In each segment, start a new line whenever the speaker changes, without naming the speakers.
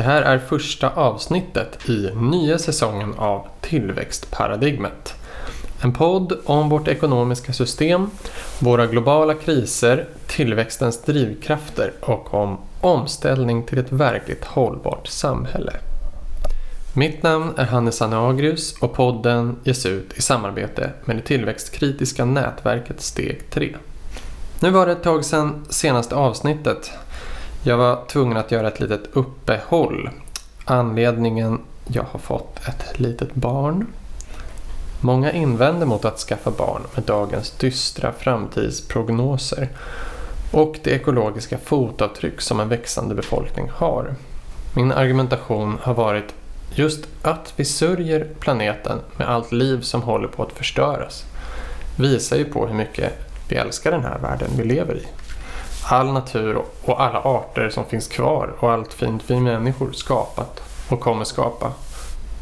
Det här är första avsnittet i nya säsongen av Tillväxtparadigmet. En podd om vårt ekonomiska system, våra globala kriser, tillväxtens drivkrafter och om omställning till ett verkligt hållbart samhälle. Mitt namn är Hannes Anagrius och podden ges ut i samarbete med det tillväxtkritiska nätverket Steg 3. Nu var det ett tag sedan senaste avsnittet. Jag var tvungen att göra ett litet uppehåll. Anledningen, jag har fått ett litet barn. Många invänder mot att skaffa barn med dagens dystra framtidsprognoser och det ekologiska fotavtryck som en växande befolkning har. Min argumentation har varit just att vi sörjer planeten med allt liv som håller på att förstöras visar ju på hur mycket vi älskar den här världen vi lever i. All natur och alla arter som finns kvar och allt fint vi människor skapat och kommer skapa.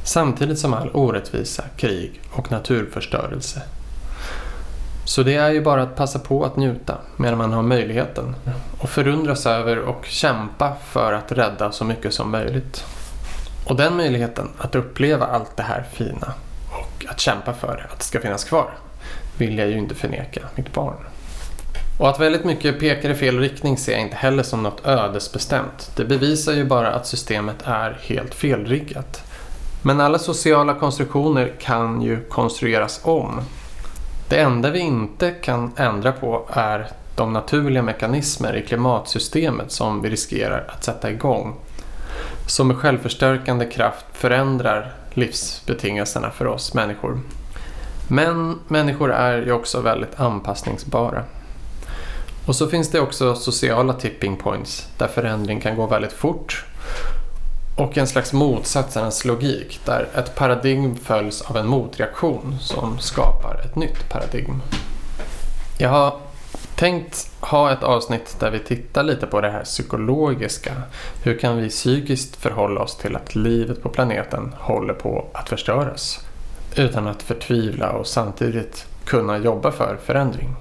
Samtidigt som all orättvisa, krig och naturförstörelse. Så det är ju bara att passa på att njuta medan man har möjligheten och förundras över och kämpa för att rädda så mycket som möjligt. Och den möjligheten att uppleva allt det här fina och att kämpa för att det ska finnas kvar vill jag ju inte förneka mitt barn. Och att väldigt mycket pekar i fel riktning ser jag inte heller som något ödesbestämt. Det bevisar ju bara att systemet är helt felriggat. Men alla sociala konstruktioner kan ju konstrueras om. Det enda vi inte kan ändra på är de naturliga mekanismer i klimatsystemet som vi riskerar att sätta igång. Som med självförstärkande kraft förändrar livsbetingelserna för oss människor. Men människor är ju också väldigt anpassningsbara. Och så finns det också sociala tipping points där förändring kan gå väldigt fort och en slags motsatsernas logik där ett paradigm följs av en motreaktion som skapar ett nytt paradigm. Jag har tänkt ha ett avsnitt där vi tittar lite på det här psykologiska. Hur kan vi psykiskt förhålla oss till att livet på planeten håller på att förstöras? Utan att förtvivla och samtidigt kunna jobba för förändring.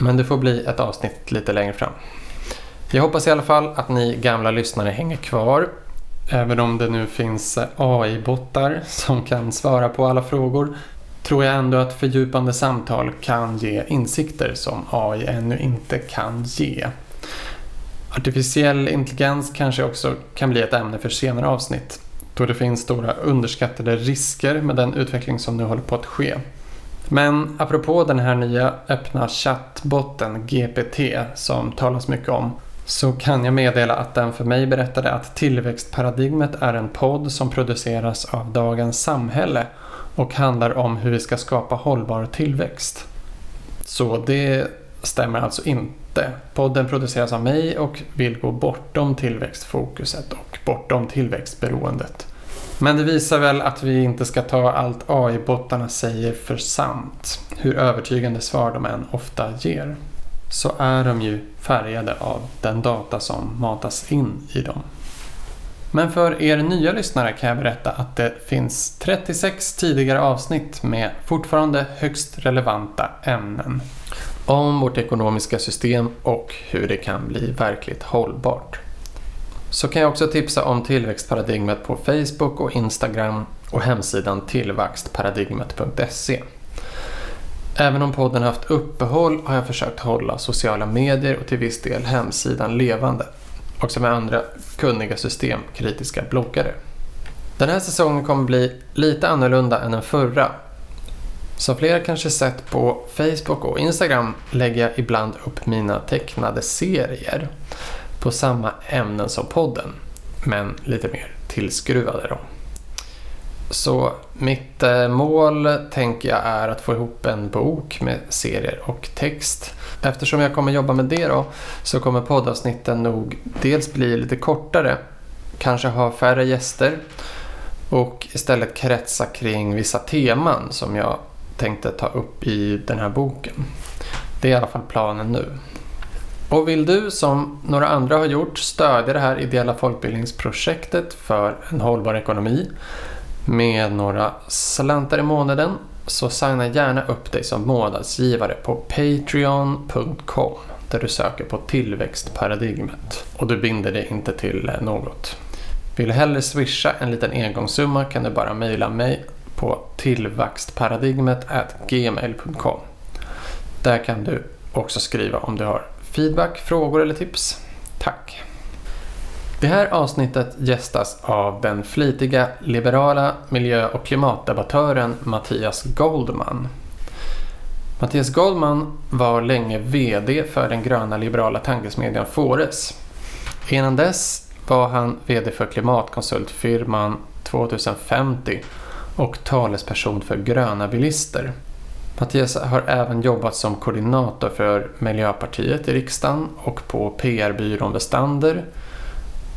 Men det får bli ett avsnitt lite längre fram. Jag hoppas i alla fall att ni gamla lyssnare hänger kvar. Även om det nu finns AI-bottar som kan svara på alla frågor tror jag ändå att fördjupande samtal kan ge insikter som AI ännu inte kan ge. Artificiell intelligens kanske också kan bli ett ämne för senare avsnitt då det finns stora underskattade risker med den utveckling som nu håller på att ske. Men apropå den här nya öppna chattbotten GPT som talas mycket om så kan jag meddela att den för mig berättade att Tillväxtparadigmet är en podd som produceras av Dagens Samhälle och handlar om hur vi ska skapa hållbar tillväxt. Så det stämmer alltså inte. Podden produceras av mig och vill gå bortom tillväxtfokuset och bortom tillväxtberoendet. Men det visar väl att vi inte ska ta allt AI-bottarna säger för sant. Hur övertygande svar de än ofta ger. Så är de ju färgade av den data som matas in i dem. Men för er nya lyssnare kan jag berätta att det finns 36 tidigare avsnitt med fortfarande högst relevanta ämnen. Om vårt ekonomiska system och hur det kan bli verkligt hållbart. Så kan jag också tipsa om tillväxtparadigmet på Facebook och Instagram och hemsidan tillväxtparadigmet.se. Även om podden haft uppehåll har jag försökt hålla sociala medier och till viss del hemsidan levande. Också med andra kunniga systemkritiska bloggare. Den här säsongen kommer bli lite annorlunda än den förra. Som flera kanske sett på Facebook och Instagram lägger jag ibland upp mina tecknade serier på samma ämnen som podden, men lite mer tillskruvade då. Så mitt eh, mål tänker jag är att få ihop en bok med serier och text. Eftersom jag kommer jobba med det då så kommer poddavsnitten nog dels bli lite kortare, kanske ha färre gäster och istället kretsa kring vissa teman som jag tänkte ta upp i den här boken. Det är i alla fall planen nu. Och vill du, som några andra har gjort, stödja det här ideella folkbildningsprojektet för en hållbar ekonomi med några slantar i månaden så signa gärna upp dig som månadsgivare på patreon.com där du söker på tillväxtparadigmet och du binder dig inte till något. Vill du hellre swisha en liten engångssumma kan du bara mejla mig på tillväxtparadigmet.gmail.com. Där kan du också skriva om du har feedback, frågor eller tips. Tack! Det här avsnittet gästas av den flitiga liberala miljö och klimatdebattören Mattias Goldman. Mattias Goldman var länge VD för den gröna liberala tankesmedjan Fores. Innan dess var han VD för klimatkonsultfirman 2050 och talesperson för gröna bilister. Mattias har även jobbat som koordinator för Miljöpartiet i riksdagen och på PR-byrån Westander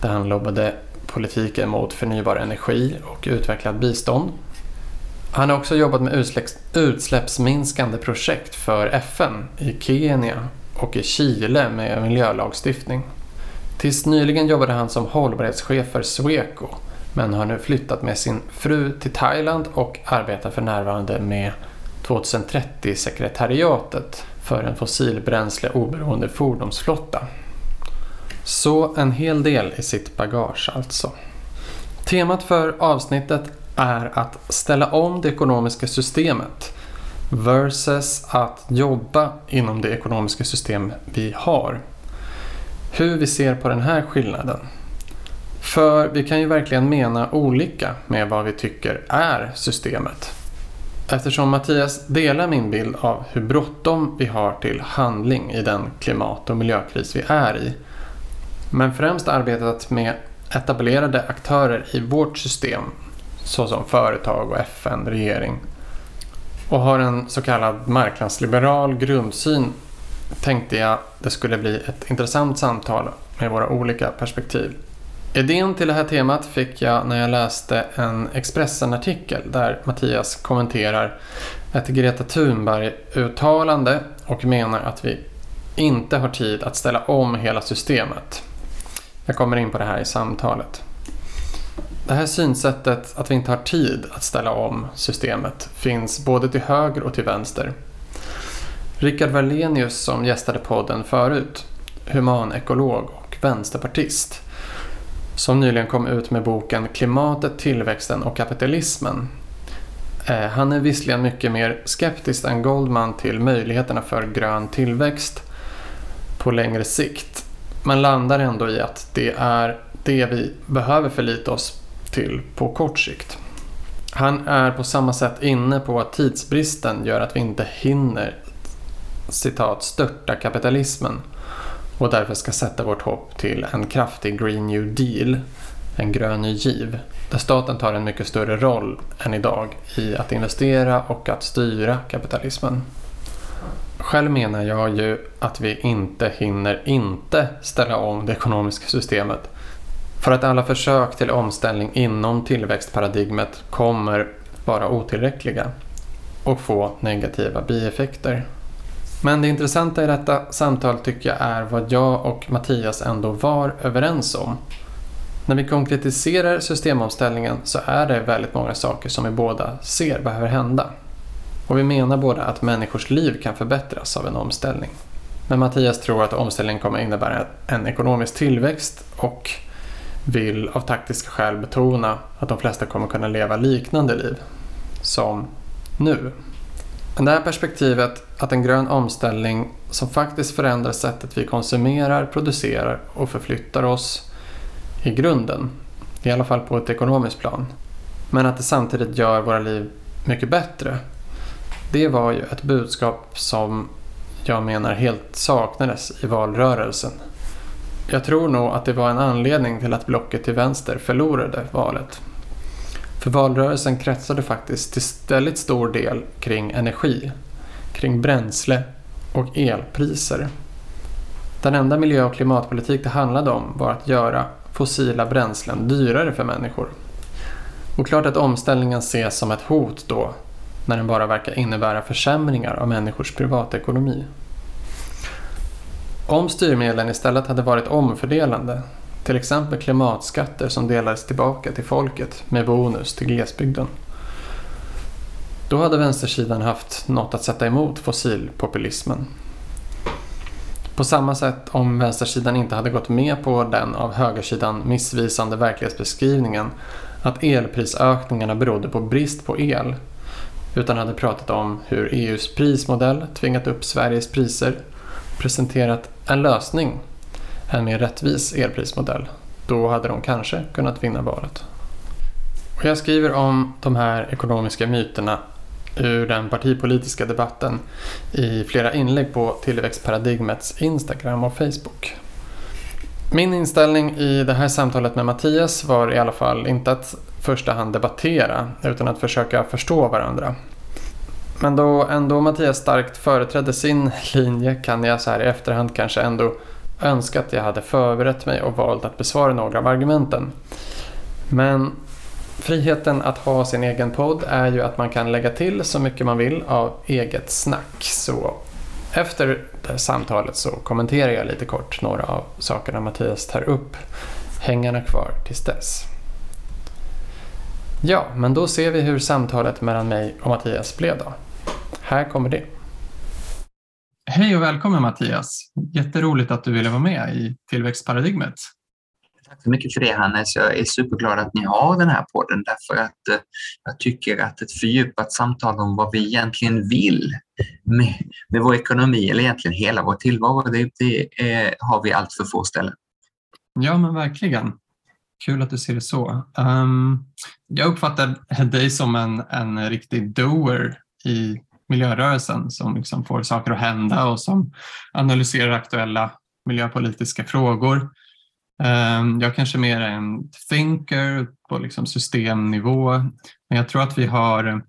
där han lobbade politiken mot förnybar energi och utvecklat bistånd. Han har också jobbat med utsläppsminskande projekt för FN i Kenya och i Chile med miljölagstiftning. Tills nyligen jobbade han som hållbarhetschef för Sweco men har nu flyttat med sin fru till Thailand och arbetar för närvarande med 2030-sekretariatet för en fossilbränsleoberoende fordonsflotta. Så en hel del i sitt bagage alltså. Temat för avsnittet är att ställa om det ekonomiska systemet versus att jobba inom det ekonomiska system vi har. Hur vi ser på den här skillnaden. För vi kan ju verkligen mena olika med vad vi tycker är systemet. Eftersom Mattias delar min bild av hur bråttom vi har till handling i den klimat och miljökris vi är i. Men främst arbetat med etablerade aktörer i vårt system såsom företag och FN, regering och har en så kallad marknadsliberal grundsyn tänkte jag det skulle bli ett intressant samtal med våra olika perspektiv. Idén till det här temat fick jag när jag läste en Expressen-artikel där Mattias kommenterar ett Greta Thunberg-uttalande och menar att vi inte har tid att ställa om hela systemet. Jag kommer in på det här i samtalet. Det här synsättet att vi inte har tid att ställa om systemet finns både till höger och till vänster. Rickard Wallenius som gästade podden förut, humanekolog och vänsterpartist, som nyligen kom ut med boken Klimatet, tillväxten och kapitalismen. Eh, han är visserligen mycket mer skeptisk än Goldman till möjligheterna för grön tillväxt på längre sikt, men landar ändå i att det är det vi behöver förlita oss till på kort sikt. Han är på samma sätt inne på att tidsbristen gör att vi inte hinner citat störta kapitalismen och därför ska sätta vårt hopp till en kraftig Green New Deal, en grön ny giv, där staten tar en mycket större roll än idag i att investera och att styra kapitalismen. Själv menar jag ju att vi inte hinner inte ställa om det ekonomiska systemet för att alla försök till omställning inom tillväxtparadigmet kommer vara otillräckliga och få negativa bieffekter. Men det intressanta i detta samtal tycker jag är vad jag och Mattias ändå var överens om. När vi konkretiserar systemomställningen så är det väldigt många saker som vi båda ser behöver hända. Och vi menar båda att människors liv kan förbättras av en omställning. Men Mattias tror att omställningen kommer innebära en ekonomisk tillväxt och vill av taktiska skäl betona att de flesta kommer kunna leva liknande liv som nu. Men det här perspektivet att en grön omställning som faktiskt förändrar sättet vi konsumerar, producerar och förflyttar oss i grunden, i alla fall på ett ekonomiskt plan, men att det samtidigt gör våra liv mycket bättre. Det var ju ett budskap som jag menar helt saknades i valrörelsen jag tror nog att det var en anledning till att blocket till vänster förlorade valet. För valrörelsen kretsade faktiskt till väldigt stor del kring energi, kring bränsle och elpriser. Den enda miljö och klimatpolitik det handlade om var att göra fossila bränslen dyrare för människor. Och klart att omställningen ses som ett hot då, när den bara verkar innebära försämringar av människors privatekonomi. Om styrmedlen istället hade varit omfördelande, till exempel klimatskatter som delades tillbaka till folket med bonus till glesbygden. Då hade vänstersidan haft något att sätta emot fossilpopulismen. På samma sätt om vänstersidan inte hade gått med på den av högersidan missvisande verklighetsbeskrivningen att elprisökningarna berodde på brist på el utan hade pratat om hur EUs prismodell tvingat upp Sveriges priser och presenterat en lösning, en mer rättvis elprismodell. Då hade de kanske kunnat vinna valet. Och jag skriver om de här ekonomiska myterna ur den partipolitiska debatten i flera inlägg på Tillväxtparadigmets Instagram och Facebook. Min inställning i det här samtalet med Mattias var i alla fall inte att första hand debattera utan att försöka förstå varandra. Men då ändå Mattias starkt företrädde sin linje kan jag så här i efterhand kanske ändå önska att jag hade förberett mig och valt att besvara några av argumenten. Men friheten att ha sin egen podd är ju att man kan lägga till så mycket man vill av eget snack. Så efter det samtalet så kommenterar jag lite kort några av sakerna Mattias tar upp. Hängarna kvar tills dess. Ja, men då ser vi hur samtalet mellan mig och Mattias blev då. Här kommer det. Hej och välkommen Mattias! Jätteroligt att du ville vara med i Tillväxtparadigmet.
Tack så mycket för det Hannes. Jag är superglad att ni har den här podden därför att eh, jag tycker att ett fördjupat samtal om vad vi egentligen vill med, med vår ekonomi eller egentligen hela vår tillvaro, det, det är, har vi allt för få ställen.
Ja men verkligen. Kul att du ser det så. Um, jag uppfattar dig som en, en riktig doer i miljörörelsen som liksom får saker att hända och som analyserar aktuella miljöpolitiska frågor. Ehm, jag kanske mer är en thinker på liksom systemnivå, men jag tror att vi har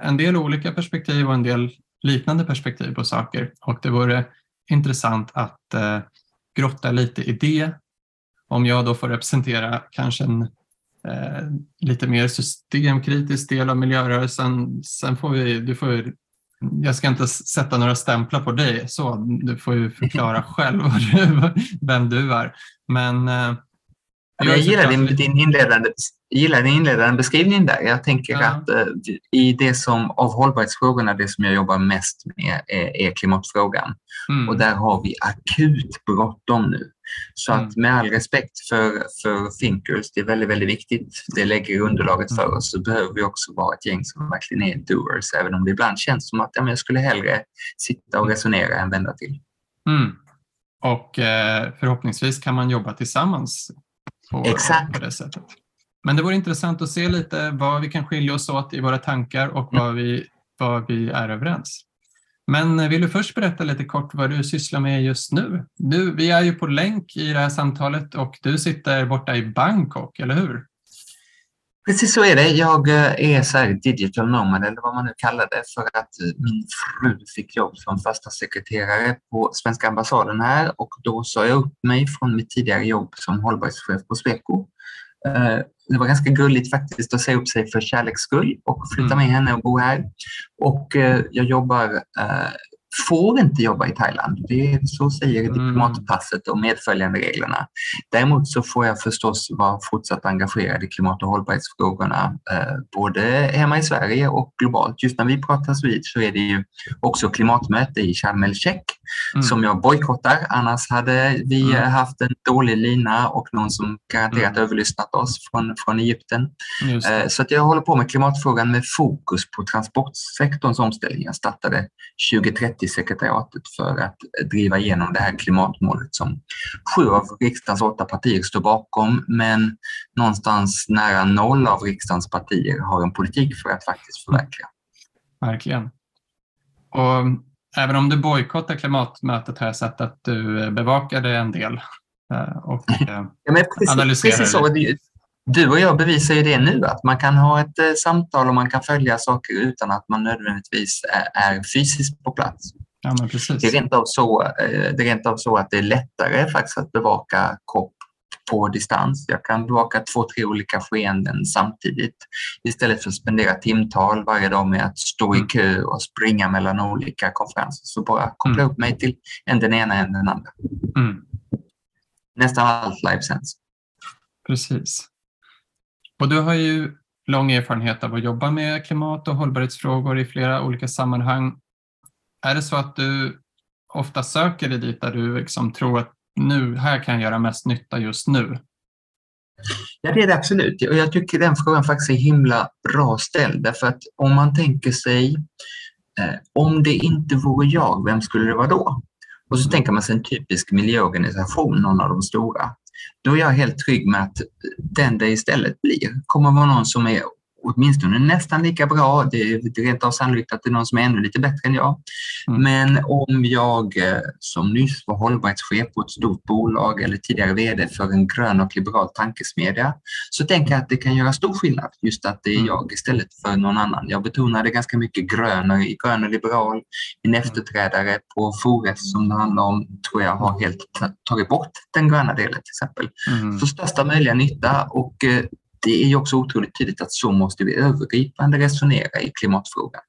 en del olika perspektiv och en del liknande perspektiv på saker och det vore intressant att eh, grotta lite i det om jag då får representera kanske en eh, lite mer systemkritisk del av miljörörelsen. Sen får vi, du får, jag ska inte sätta några stämplar på dig, så du får ju förklara själv vem du är. Men eh,
jag gillar din, din, inledande, gillar din inledande beskrivning där. Jag tänker ja. att uh, i det som av hållbarhetsfrågorna, det som jag jobbar mest med är, är klimatfrågan. Mm. Och där har vi akut bråttom nu. Så att mm. med all respekt för, för thinkers, det är väldigt, väldigt viktigt. Det lägger underlaget för oss. Så behöver vi också vara ett gäng som verkligen är doers, även om det ibland känns som att ja, jag skulle hellre sitta och resonera än vända till.
Mm. Och eh, förhoppningsvis kan man jobba tillsammans på, Exakt. på det sättet. Men det vore intressant att se lite vad vi kan skilja oss åt i våra tankar och vad vi, vad vi är överens. Men vill du först berätta lite kort vad du sysslar med just nu? Du, vi är ju på länk i det här samtalet och du sitter borta i Bangkok, eller hur?
Precis så är det. Jag eh, är så digital nomad eller vad man nu kallar det för att min fru fick jobb som första sekreterare på svenska ambassaden här och då sa jag upp mig från mitt tidigare jobb som hållbarhetschef på Sweco Eh, det var ganska gulligt faktiskt att säga upp sig för kärleks skull och flytta mm. med henne och bo här. Och eh, jag jobbar eh, får inte jobba i Thailand. Det är, så säger mm. diplomatpasset och medföljande reglerna. Däremot så får jag förstås vara fortsatt engagerad i klimat och hållbarhetsfrågorna, eh, både hemma i Sverige och globalt. Just när vi pratas vid så är det ju också klimatmöte i Sharm el-Sheikh mm. som jag bojkottar. Annars hade vi mm. haft en dålig lina och någon som garanterat mm. överlyssnat oss från, från Egypten. Eh, så att jag håller på med klimatfrågan med fokus på transportsektorns omställning. Jag startade 2030 i sekretariatet för att driva igenom det här klimatmålet som sju av riksdagens åtta partier står bakom, men någonstans nära noll av riksdagens partier har en politik för att faktiskt förverkliga.
Verkligen. Och även om du bojkottar klimatmötet har jag sett att du bevakade en del eh, och eh, ja, precis, analyserade. Precis så.
Du och jag bevisar ju det nu, att man kan ha ett eh, samtal och man kan följa saker utan att man nödvändigtvis är fysiskt på plats.
Ja, men precis.
Det, är rent av så, eh, det är rent av så att det är lättare faktiskt att bevaka kopp på distans. Jag kan bevaka två, tre olika skeenden samtidigt istället för att spendera timtal varje dag med att stå i mm. kö och springa mellan olika konferenser. Så bara koppla mm. upp mig till en den ena än den andra. Mm. Nästan allt livesänds.
Precis. Och du har ju lång erfarenhet av att jobba med klimat och hållbarhetsfrågor i flera olika sammanhang. Är det så att du
ofta söker dig dit där du liksom tror att nu, här kan jag göra mest nytta just nu?
Ja, det är det absolut. Och jag tycker den frågan faktiskt är himla bra ställd. Därför att om man tänker sig, eh, om det inte vore jag, vem skulle det vara då? Och så tänker man sig en typisk miljöorganisation, någon av de stora. Då är jag helt trygg med att den det istället blir kommer vara någon som är åtminstone nästan lika bra. Det är rent av sannolikt att det är någon som är ännu lite bättre än jag. Mm. Men om jag eh, som nyss var hållbarhetschef på ett stort bolag eller tidigare VD för en grön och liberal tankesmedja så tänker jag att det kan göra stor skillnad just att det är mm. jag istället för någon annan. Jag betonade ganska mycket grön och, grön och liberal. Min mm. efterträdare på Fores som det handlar om tror jag har helt tagit bort den gröna delen till exempel. Mm. För största möjliga nytta och eh, det är ju också otroligt tydligt att så måste vi övergripande resonera i klimatfrågan.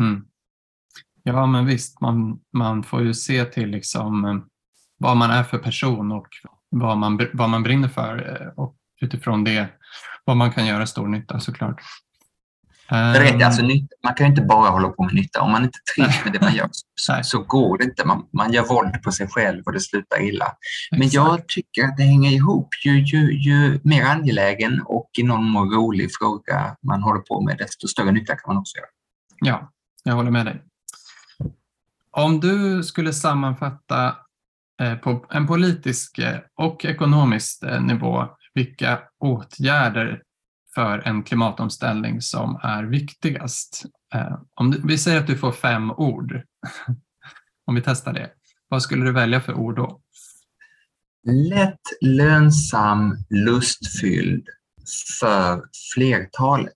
Mm.
Ja, men visst, man, man får ju se till liksom eh, vad man är för person och vad man, vad man brinner för eh, och utifrån det vad man kan göra stor nytta såklart.
Rätt, alltså, ehm. man kan ju inte bara hålla på med nytta. Om man inte trivs med det man gör så, så går det inte. Man, man gör våld på sig själv och det slutar illa. Men Exakt. jag tycker att det hänger ihop. Ju, ju, ju mer angelägen och i någon mån rolig fråga man håller på med, desto större nytta kan man också göra.
Ja, jag håller med dig. Om du skulle sammanfatta eh, på en politisk eh, och ekonomisk eh, nivå vilka åtgärder för en klimatomställning som är viktigast? Eh, om vi säger att du får fem ord. om vi testar det. Vad skulle du välja för ord då?
Lätt, lönsam, lustfylld för flertalet.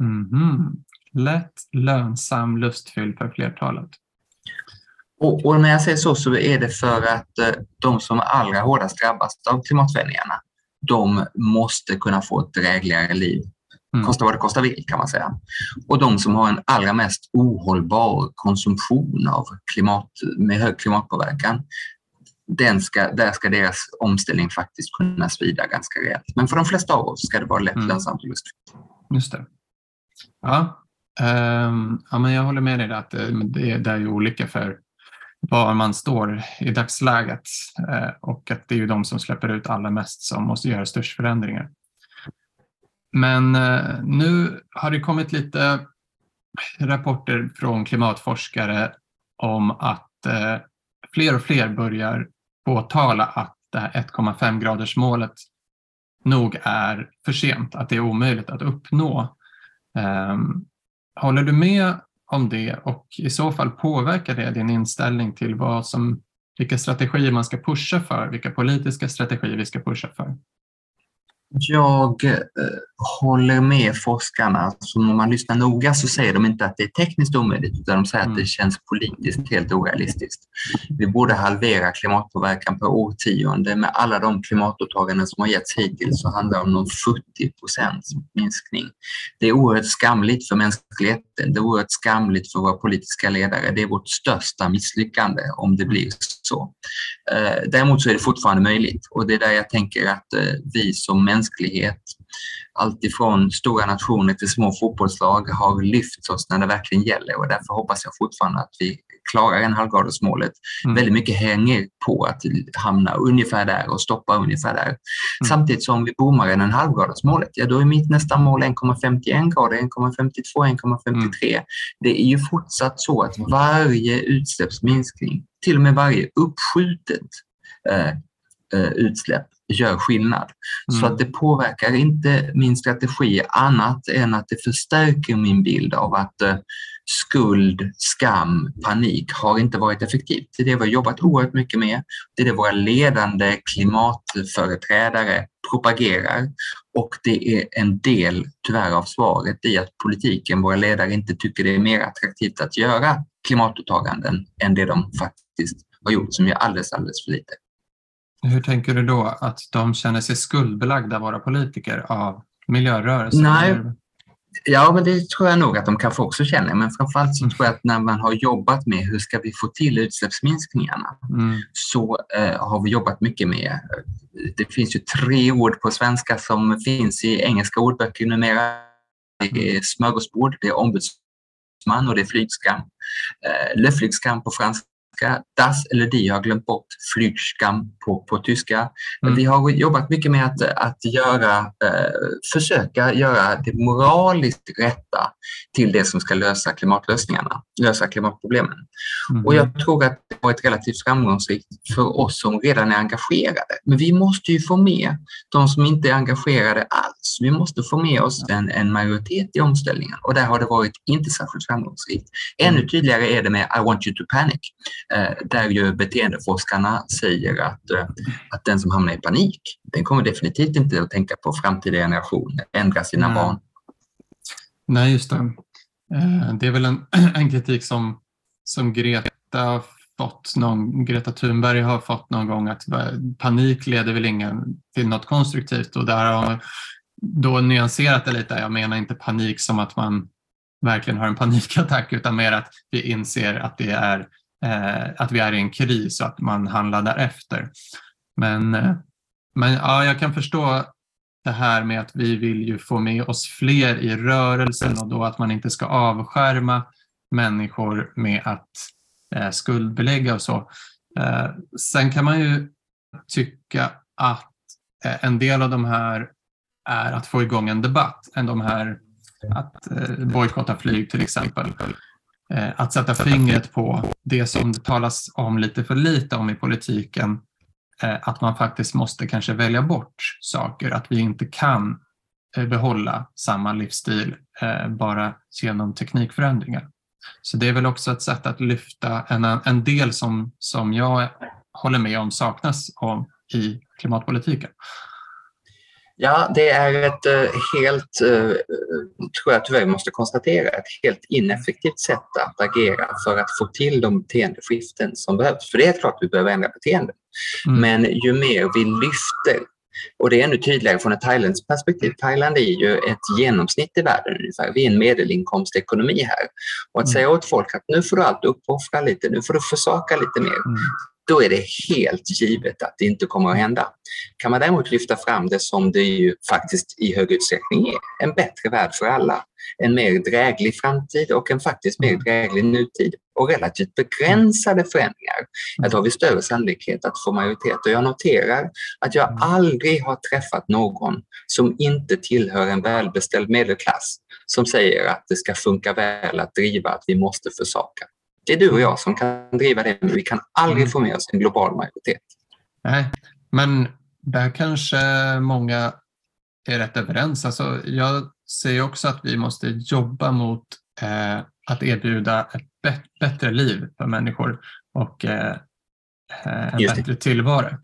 Mm -hmm. Lätt, lönsam, lustfylld för flertalet.
Och, och, när jag säger så så är det för att eh, de som allra hårdast drabbas av klimatförändringarna, de måste kunna få ett drägligare liv. Mm. Kosta vad det kosta vill kan man säga. Och de som har en allra mest ohållbar konsumtion av klimat, med hög klimatpåverkan, den ska, där ska deras omställning faktiskt kunna svida ganska rejält. Men för de flesta av oss ska det vara lätt, mm. lönsamt och lustfyllt.
Just det. Ja. Um, ja, men jag håller med dig att det, det, det är ju olika för var man står i dagsläget eh, och att det är ju de som släpper ut allra mest som måste göra störst förändringar. Men eh, nu har det kommit lite rapporter från klimatforskare om att eh, fler och fler börjar påtala att det här 1,5 graders målet nog är för sent, att det är omöjligt att uppnå. Ehm, håller du med om det och i så fall påverkar det din inställning till vad som, vilka strategier man ska pusha för, vilka politiska strategier vi ska pusha för?
Jag eh, håller med forskarna. Så om man lyssnar noga så säger de inte att det är tekniskt omöjligt utan de säger mm. att det mm. känns politiskt helt orealistiskt. Vi borde halvera klimatpåverkan per årtionde. Med alla de klimatåtaganden som har getts hittills så handlar det om någon 40 procents minskning. Det är oerhört skamligt för mänskligheten. Det är oerhört skamligt för våra politiska ledare. Det är vårt största misslyckande om det blir så. Eh, däremot så är det fortfarande möjligt och det är där jag tänker att eh, vi som mänsklighet alltifrån stora nationer till små fotbollslag har lyft oss när det verkligen gäller och därför hoppas jag fortfarande att vi klarar en halvgradersmålet. Mm. Väldigt mycket hänger på att hamna ungefär där och stoppa ungefär där. Mm. Samtidigt som vi bommar en halvgradersmålet, ja då är mitt nästa mål 1,51 grader, 1,52, 1,53. Mm. Det är ju fortsatt så att varje utsläppsminskning, till och med varje uppskjutet eh, eh, utsläpp gör skillnad. Mm. Så att det påverkar inte min strategi annat än att det förstärker min bild av att eh, skuld, skam, panik har inte varit effektivt. Det är det vi har jobbat oerhört mycket med. Det är det våra ledande klimatföreträdare propagerar och det är en del, tyvärr, av svaret i att politiken, våra ledare, inte tycker det är mer attraktivt att göra klimatåtaganden än det de faktiskt har gjort, som är alldeles, alldeles för lite.
Hur tänker du då att de känner sig skuldbelagda, våra politiker, av miljörörelsen?
Nej. Ja, men det tror jag nog att de kanske också känner. Men framförallt så tror jag att när man har jobbat med hur ska vi få till utsläppsminskningarna mm. så eh, har vi jobbat mycket med, det finns ju tre ord på svenska som finns i engelska ordböcker numera. Det är smörgåsbord, det är ombudsman och det är flygskam. Eh, Le flygskam på franska engelska, das eller die har glömt bort flygskam på, på tyska. Mm. Vi har jobbat mycket med att, att göra, eh, försöka göra det moraliskt rätta till det som ska lösa klimatlösningarna, lösa klimatproblemen. Mm. Och jag tror att det har varit relativt framgångsrikt för oss som redan är engagerade. Men vi måste ju få med de som inte är engagerade alls. Vi måste få med oss en, en majoritet i omställningen och där har det varit inte särskilt framgångsrikt. Ännu mm. tydligare är det med I want you to panic, där ju beteendeforskarna säger att, eh, att den som hamnar i panik, den kommer definitivt inte att tänka på framtida generationer, ändra sina mm. barn.
Nej, just det. Eh, det är väl en, en kritik som, som Greta fått någon, Greta Thunberg har fått någon gång att panik leder väl ingen till något konstruktivt och där har då nyanserat det lite. Jag menar inte panik som att man verkligen har en panikattack utan mer att vi inser att, det är, eh, Eh, att vi är i en kris och att man handlar därefter. Men, eh, men ja, jag kan förstå det här med att vi vill ju få med oss fler i rörelsen och då att man inte ska avskärma människor med att eh, skuldbelägga och så. Eh, sen kan man ju tycka att eh, en del av de här är att få igång en debatt än de här att eh, bojkotta flyg till exempel. Eh, att sätta fingret på det som det talas om lite för lite om i politiken, eh, att man faktiskt måste kanske välja bort saker, att vi inte kan eh, behålla samma livsstil bara genom teknikförändringar. Så det är väl också ett sätt att lyfta en, en del som, som jag håller med om saknas om i klimatpolitiken.
Ja, det är ett eh, helt, eh, tror jag tyvärr måste konstatera, ett helt ineffektivt sätt att agera för att få till de beteendeskiften som behövs. För det är klart att vi behöver ändra beteende. Mm. Men ju mer vi lyfter och det är ännu tydligare från ett thailändskt perspektiv. Thailand är ju ett genomsnitt i världen ungefär. Vi är en medelinkomstekonomi här. Och att mm. säga åt folk att nu får du allt uppoffra lite, nu får du försaka lite mer. Mm då är det helt givet att det inte kommer att hända. Kan man däremot lyfta fram det som det ju faktiskt i hög utsträckning är, en bättre värld för alla, en mer dräglig framtid och en faktiskt mer dräglig nutid och relativt begränsade förändringar, då har vi större sannolikhet att få majoritet. Och jag noterar att jag aldrig har träffat någon som inte tillhör en välbeställd medelklass som säger att det ska funka väl att driva att vi måste försaka. Det är du och jag som kan driva det, men vi kan aldrig mm. få med oss en global majoritet.
Nej, men där kanske många är rätt överens. Alltså, jag ser också att vi måste jobba mot eh, att erbjuda ett bättre liv för människor och eh, eh en bättre tillvaro.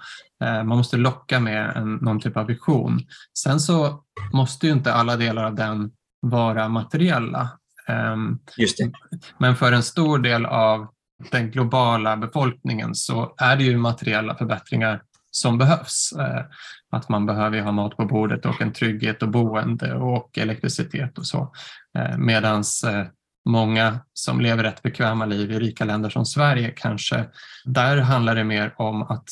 Eh, man måste locka med en, någon typ av vision. Sen så måste ju inte alla delar av den vara materiella.
Ehm, Just det.
Men för en stor del av den globala befolkningen så är det ju materiella förbättringar som behövs. Eh, att man behöver ha mat på bordet och en trygghet och boende och elektricitet och så. Eh, Medan eh, många som lever rätt bekväma liv i rika länder som Sverige kanske, där handlar det mer om att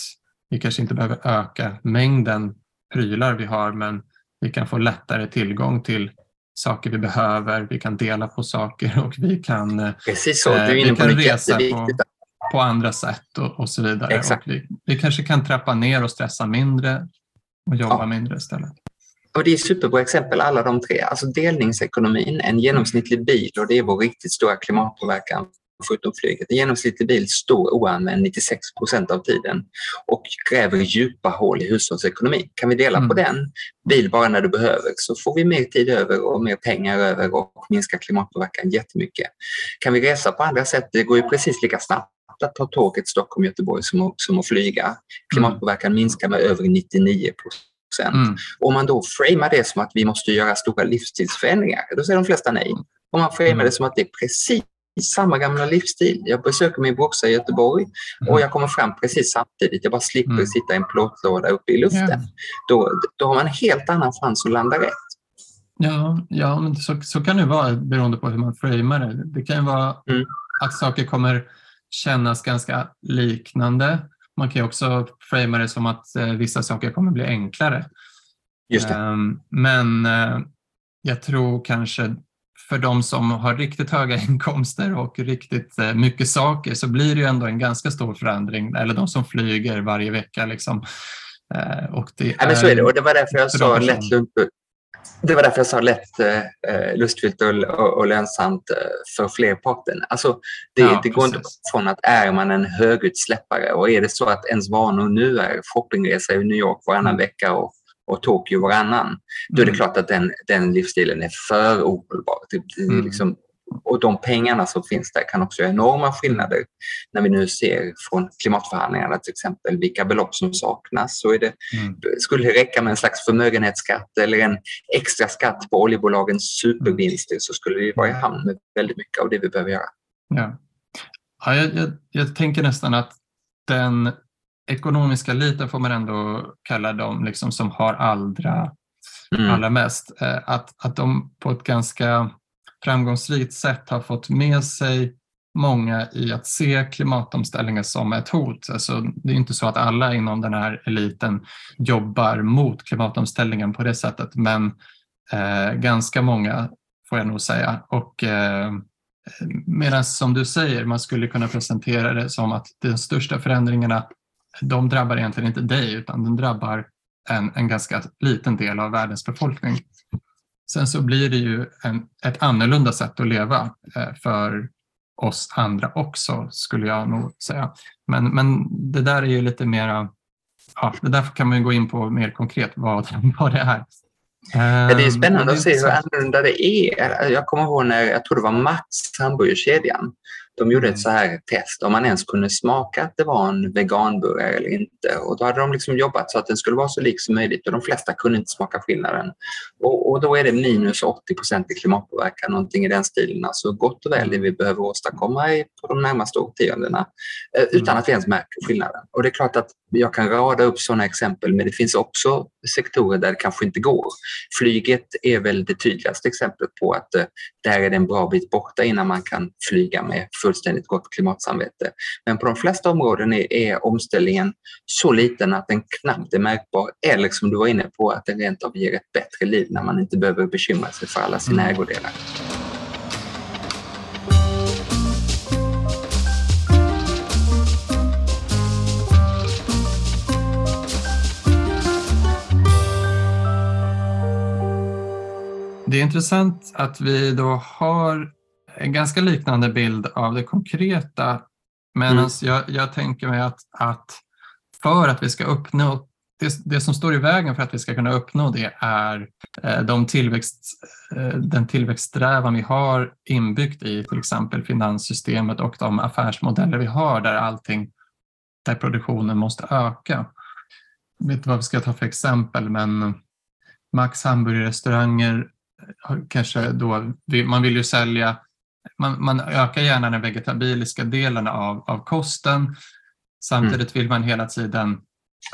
vi kanske inte behöver öka mängden prylar vi har men vi kan få lättare tillgång till saker vi behöver, vi kan dela på saker och vi kan,
eh, Precis så, du vi kan resa
på, på, andra sätt och, och så vidare. Exakt. Vi, vi kanske kan trappa ner och stressa mindre och jobba ja. mindre istället.
Och det är superbra exempel alla de tre. Alltså delningsekonomin, en genomsnittlig bil och det är vår riktigt stora klimatpåverkan förutom flyget. En genomsnittlig bil står oanvänd 96 procent av tiden och gräver djupa hål i hushållsekonomin. Kan vi dela mm. på den, bil bara när du behöver, så får vi mer tid över och mer pengar över och minskar klimatpåverkan jättemycket. Kan vi resa på andra sätt, det går ju precis lika snabbt att ta tåget Stockholm-Göteborg som, som att flyga. Klimatpåverkan minskar med över 99 procent. Mm. Om man då framar det som att vi måste göra stora livsstilsförändringar, då säger de flesta nej. Om man framar mm. det som att det är precis samma gamla livsstil. Jag besöker min brorsa i Göteborg mm. och jag kommer fram precis samtidigt. Jag bara slipper mm. sitta i en plåtlåda uppe i luften. Ja. Då, då har man en helt annan chans att landa rätt.
Ja, ja men så, så kan det vara beroende på hur man framar det. Det kan ju vara mm. att saker kommer kännas ganska liknande. Man kan också framea det som att eh, vissa saker kommer bli enklare.
Just det. Um,
men uh, jag tror kanske för de som har riktigt höga inkomster och riktigt eh, mycket saker så blir det ju ändå en ganska stor förändring, eller de som flyger varje vecka. Liksom.
Eh, och det ja, men så är det och det var därför jag sa lätt det var därför jag sa lätt eh, lustfyllt och, och, och, lönsamt för flerparten. Alltså, det, ja, det går inte från att är man en högutsläppare och är det så att ens vanor nu är shoppingresa i New York varannan mm. vecka och och Tokyo varannan, då är det mm. klart att den, den livsstilen är för ohållbar. Mm. liksom, och de pengarna som finns där kan också göra enorma skillnader. När vi nu ser från klimatförhandlingarna till exempel vilka belopp som saknas så är det, mm. skulle det räcka med en slags förmögenhetsskatt eller en extra skatt på oljebolagens supervinster så skulle vi vara i hamn med väldigt mycket av det vi behöver göra.
Ja. Ja, jag, jag, jag tänker nästan att den ekonomiska eliten får man ändå kalla dem liksom som har allra, mm. allra mest. Eh, att, att de på ett ganska framgångsrikt sätt har fått med sig många i att se klimatomställningen som ett hot. Alltså, det är inte så att alla inom den här eliten jobbar mot klimatomställningen på det sättet, men eh, ganska många får jag nog säga. Och eh, Medan som du säger, man skulle kunna presentera det som att de största förändringarna de drabbar egentligen inte dig utan den drabbar en, en ganska liten del av världens befolkning. Sen så blir det ju en, ett annorlunda sätt att leva eh, för oss andra också, skulle jag nog säga. Men, men det där är ju lite mera, ja, det där kan man ju gå in på mer konkret vad, vad det är.
Ja, det är spännande att se hur annorlunda det är. Jag kommer ihåg när, jag tror det var Max, hamburgerkedjan, de gjorde ett mm. så här test om man ens kunde smaka att det var en veganburgare eller inte. Och då hade de liksom jobbat så att den skulle vara så lik som möjligt och de flesta kunde inte smaka skillnaden. Och, och då är det minus 80 procent i klimatpåverkan, någonting i den stilen. Alltså gott och väl det vi behöver åstadkomma på de närmaste årtiondena eh, utan mm. att vi ens märker skillnaden. Och det är klart att jag kan rada upp sådana exempel men det finns också sektorer där det kanske inte går. Flyget är väl det tydligaste exemplet på att eh, där är det en bra bit borta innan man kan flyga med fullständigt gott klimatsamvete. Men på de flesta områden är, är omställningen så liten att den knappt är märkbar eller som du var inne på att den rent av ger ett bättre liv när man inte behöver bekymra sig för alla sina mm. ägodelar.
Det är intressant att vi då har en ganska liknande bild av det konkreta. Men mm. jag, jag, tänker mig att, att för att vi ska uppnå det, det, som står i vägen för att vi ska kunna uppnå det är eh, de tillväxt, eh, den tillväxtsträvan vi har inbyggt i till exempel finanssystemet och de affärsmodeller vi har där allting, där produktionen måste öka. Jag vet inte vad vi ska ta för exempel, men Max hamburgerrestauranger kanske då, man vill ju sälja, man, man ökar gärna den vegetabiliska delen av, av kosten. Samtidigt vill man hela tiden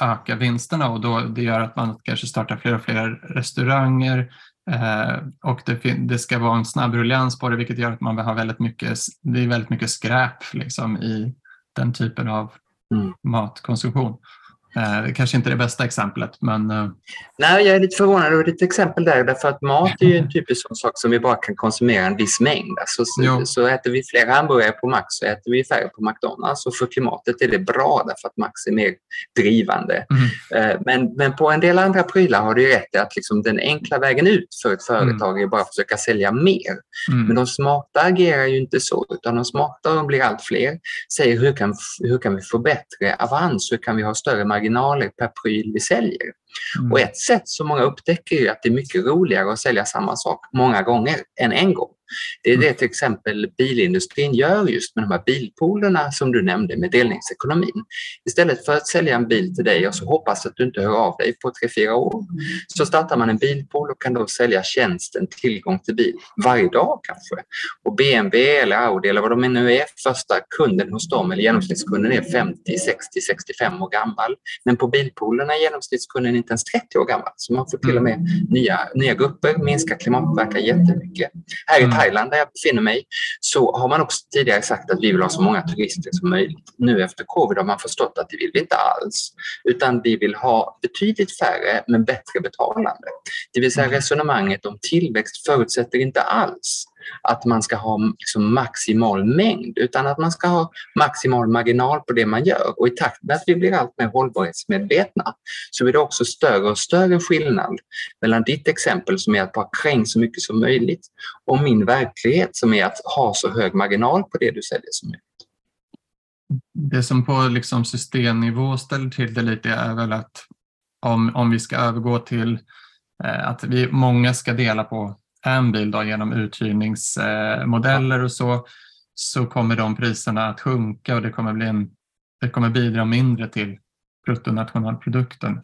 öka vinsterna och då, det gör att man kanske startar fler och fler restauranger eh, och det, det, ska vara en snabb ruljans på det vilket gör att man har väldigt mycket, det är väldigt mycket skräp liksom, i den typen av mm. matkonsumtion. Eh, det kanske inte är det bästa exemplet, men... Eh,
Nej, jag är lite förvånad över ditt exempel där, därför att mat är ju en typisk sån sak som vi bara kan konsumera en viss mängd. Alltså, så, så, äter vi fler hamburgare på Max så äter vi färre på McDonalds och för klimatet är det bra därför att Max är mer drivande. Mm. Men, men på en del andra prylar har du rätt i att liksom den enkla vägen ut för ett företag mm. är bara att försöka sälja mer. Mm. Men de smarta agerar ju inte så, utan de smarta de blir allt fler, säger hur kan, hur kan vi få bättre avans, hur kan vi ha större marginal marginaler per pryl vi säljer. Mm. Och ett sätt som många upptäcker är att det är mycket roligare att sälja samma sak många gånger än en gång. Det är det till exempel bilindustrin gör just med de här bilpoolerna som du nämnde med delningsekonomin. Istället för att sälja en bil till dig och så hoppas att du inte hör av dig på tre fyra år så startar man en bilpool och kan då sälja tjänsten tillgång till bil varje dag kanske. Och BMW eller Audi eller vad de nu är, första kunden hos dem eller genomsnittskunden är 50, 60, 65 år gammal. Men på bilpoolerna är genomsnittskunden inte ens 30 år gammal så man får till och med nya, nya grupper, minska klimatpåverkan jättemycket. Här i Thailand där jag befinner mig så har man också tidigare sagt att vi vill ha så många turister som möjligt. Nu efter covid har man förstått att det vill vi inte alls utan vi vill ha betydligt färre men bättre betalande. Det vill säga mm. resonemanget om tillväxt förutsätter inte alls att man ska ha liksom maximal mängd utan att man ska ha maximal marginal på det man gör. Och i takt med att vi blir allt mer hållbarhetsmedvetna så blir det också större och större skillnad mellan ditt exempel som är att bara kränga så mycket som möjligt och min verklighet som är att ha så hög marginal på det du säljer som möjligt.
Det som på liksom systemnivå ställer till det lite är väl att om, om vi ska övergå till eh, att vi många ska dela på en bil då, genom uthyrningsmodeller och så, så kommer de priserna att sjunka och det kommer, bli en, det kommer bidra mindre till bruttonationalprodukten.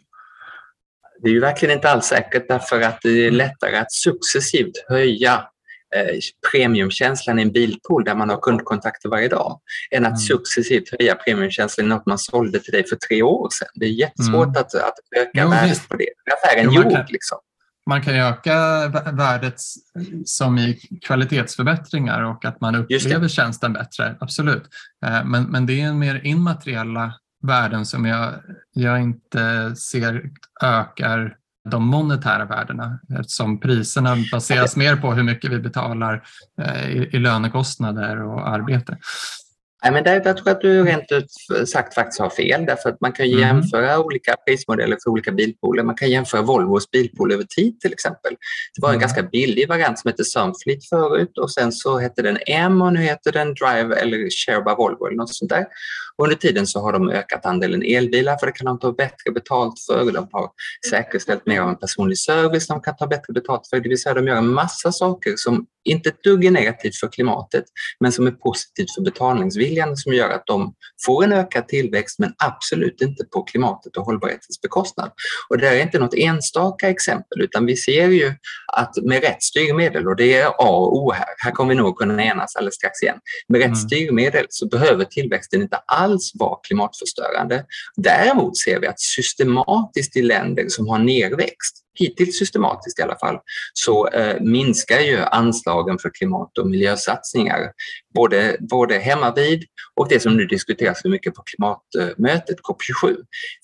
Det är ju verkligen inte alls säkert därför att det är lättare att successivt höja Eh, premiumkänslan i en bilpool där man har kundkontakter varje dag än att mm. successivt höja premiumkänslan i något man sålde till dig för tre år sedan. Det är jättesvårt mm. att, att öka jo, värdet på det. Affären jo, gjord. Liksom.
Man kan öka värdet som i kvalitetsförbättringar och att man upplever tjänsten bättre, absolut. Eh, men, men det är mer immateriella värden som jag, jag inte ser ökar de monetära värdena eftersom priserna baseras mer på hur mycket vi betalar eh, i, lönekostnader och arbete.
Nej, men där, där tror jag att du rent ut sagt faktiskt har fel därför att man kan mm. jämföra olika prismodeller för olika bilpooler. Man kan jämföra Volvos bilpool över tid till exempel. Det var en mm. ganska billig variant som hette Sunfleet förut och sen så hette den M och nu heter den Drive eller Share by Volvo eller något sånt där. Och under tiden så har de ökat andelen elbilar för det kan de ta bättre betalt för. De har säkerställt mer av en personlig service de kan ta bättre betalt för. Det vill säga de gör en massa saker som inte ett dugg är negativt för klimatet men som är positivt för betalningsviljan som gör att de får en ökad tillväxt men absolut inte på klimatet och hållbarhetens bekostnad. Och det är inte något enstaka exempel utan vi ser ju att med rätt styrmedel, och det är A och O här, här kommer vi nog kunna enas alldeles strax igen, med rätt mm. styrmedel så behöver tillväxten inte alls vara klimatförstörande. Däremot ser vi att systematiskt i länder som har nerväxt hittills systematiskt i alla fall, så eh, minskar ju anslagen för klimat och miljösatsningar. Både, både hemma vid och det som nu diskuteras så mycket på klimatmötet COP27,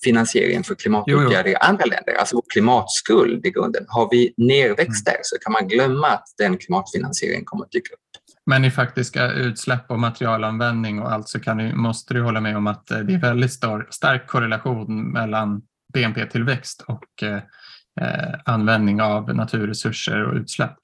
finansieringen för klimatåtgärder i andra länder, alltså vår klimatskuld i grunden. Har vi nerväxt mm. där så kan man glömma att den klimatfinansieringen kommer att dyka upp.
Men i faktiska utsläpp och materialanvändning och allt så kan du, måste du hålla med om att eh, det är väldigt stor, stark korrelation mellan BNP-tillväxt och eh, Eh, användning av naturresurser och utsläpp.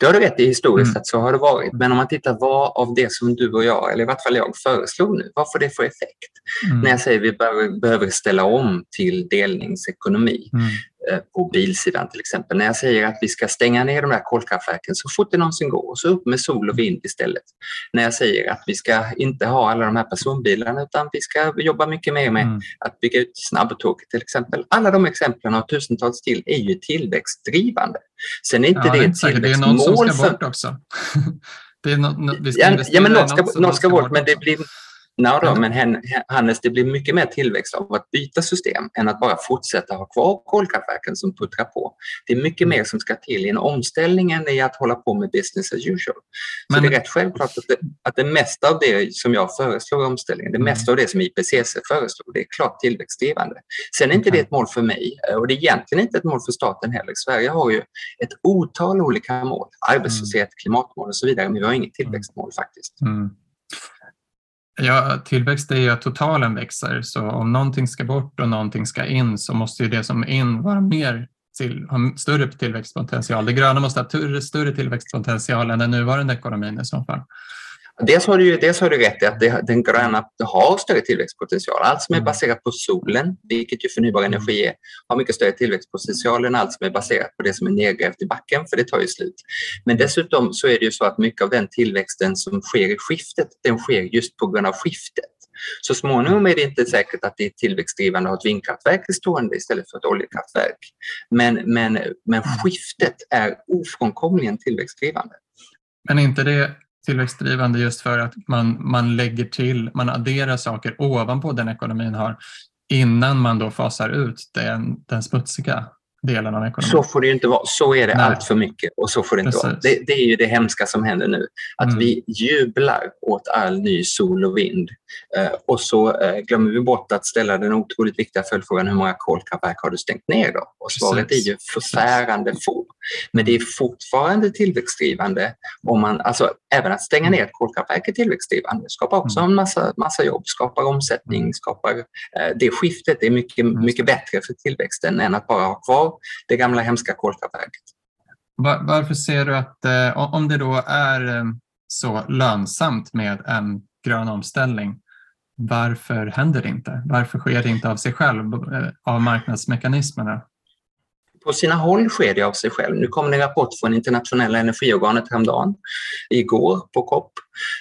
Det har du rätt i historiskt mm. att så har det varit. Men om man tittar vad av det som du och jag, eller i vart fall jag, föreslog nu, vad får det för effekt? Mm. När jag säger att vi behöver, behöver ställa om till delningsekonomi. Mm. Eh, på bilsidan till exempel. När jag säger att vi ska stänga ner de här kolkraftverken så fort det någonsin går och så upp med sol och vind istället. När jag säger att vi ska inte ha alla de här personbilarna utan vi ska jobba mycket mer med mm. att bygga ut snabbtåg till exempel. Alla de exemplen och tusentals till är ju tillväxtdrivande. Sen är inte ja, det ett tillväxtmål. Det är någon som ska bort också. det är no, ska ja, ja, men något ska, något ska bort, men det blir No då, men Hannes, det blir mycket mer tillväxt av att byta system än att bara fortsätta ha kvar kolkraftverken som puttrar på. Det är mycket mer som ska till i en omställning än i att hålla på med business as usual. Så men, det är rätt självklart att det, att det mesta av det som jag föreslår i omställningen, det mm. mesta av det som IPCC föreslår, det är klart tillväxtdrivande. Sen är inte det ett mål för mig och det är egentligen inte ett mål för staten heller. Sverige har ju ett otal olika mål, arbetslöshet, mm. klimatmål och så vidare, men vi har inget tillväxtmål faktiskt. Mm.
Ja, tillväxt är ju att totalen växer, så om någonting ska bort och någonting ska in så måste ju det som är in vara mer till, ha större tillväxtpotential. Det gröna måste ha större tillväxtpotential än den nuvarande ekonomin i så fall.
Dels har du, dels har du rätt i att det, den gröna har större tillväxtpotential. Allt som är mm. baserat på solen, vilket ju förnybar energi är, har mycket större tillväxtpotential än allt som är baserat på det som är nedgrävt i backen, för det tar ju slut. Men dessutom så är det ju så att mycket av den tillväxten som sker i skiftet, den sker just på grund av skiftet. Så småningom är det inte säkert att det är tillväxtdrivande att ha ett vindkraftverk stående istället för ett oljekraftverk. Men, men, men skiftet är ofrånkomligen tillväxtdrivande.
Men inte det tillväxtdrivande just för att man, man lägger till, man adderar saker ovanpå den ekonomin har innan man då fasar ut den, den smutsiga delen av ekonomin.
Så får det inte vara. Så är det Nej. allt för mycket och så får det inte Precis. vara. Det, det, är ju det hemska som händer nu. Att mm. vi jublar åt all ny sol och vind eh, och så eh, glömmer vi bort att ställa den otroligt viktiga följdfrågan hur många kolkraftverk har du stängt ner då? Och svaret Precis. är ju förfärande få. Men det är fortfarande tillväxtdrivande om man, alltså även att stänga ner ett kolkraftverk är tillväxtdrivande, skapar också mm. en massa, massa jobb, skapar omsättning, skapar eh, det skiftet är mycket, mycket bättre för tillväxten än att bara ha kvar det gamla hemska kolkraftverket.
Var, varför ser du att, eh, om det då är eh, så lönsamt med en grön omställning, varför händer det inte? Varför sker det inte av sig själv, eh, av marknadsmekanismerna?
På sina håll sker det av sig själv. Nu kom det en rapport från internationella energiorganet häromdagen, igår på COP,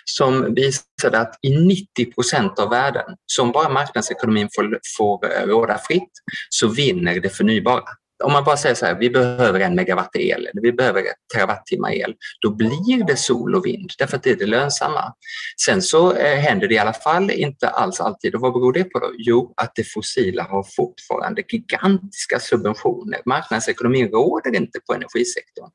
som visade att i 90 procent av världen, som bara marknadsekonomin får, får råda fritt, så vinner det förnybara om man bara säger så här, vi behöver en megawatt el eller vi behöver ett terawattimmar el, då blir det sol och vind därför att det är det lönsamma. Sen så eh, händer det i alla fall inte alls alltid och vad beror det på då? Jo, att det fossila har fortfarande gigantiska subventioner. Marknadsekonomin råder inte på energisektorn.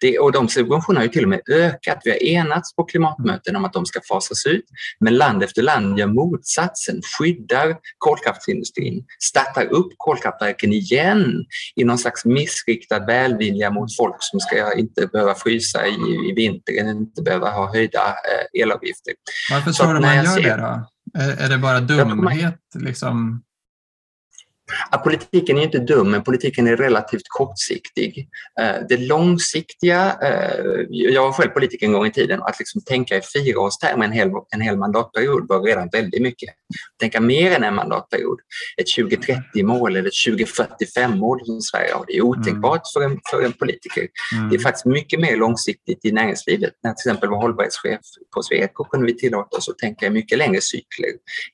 Det, och de subventionerna har ju till och med ökat. Vi har enats på klimatmöten om att de ska fasas ut, men land efter land gör motsatsen, skyddar kolkraftsindustrin, startar upp kolkraftverken igen någon slags missriktad välvilja mot folk som ska inte behöva frysa i, i vinter, inte behöva ha höjda eh, elavgifter.
Varför tror du man gör ser... det då? Är, är det bara dumhet? Man... Liksom?
Ja, politiken är inte dum, men politiken är relativt kortsiktig. Eh, det långsiktiga, eh, jag var själv politiker en gång i tiden, att liksom tänka i fyraårstermer en hel, en hel mandatperiod var redan väldigt mycket. Tänka mer än en mandatperiod, ett 2030-mål eller ett 2045-mål som Sverige har, det är otänkbart för, en, för en politiker. Mm. Det är faktiskt mycket mer långsiktigt i näringslivet. När jag till exempel var hållbarhetschef på Sweco kunde vi tillåta oss att tänka i mycket längre cykler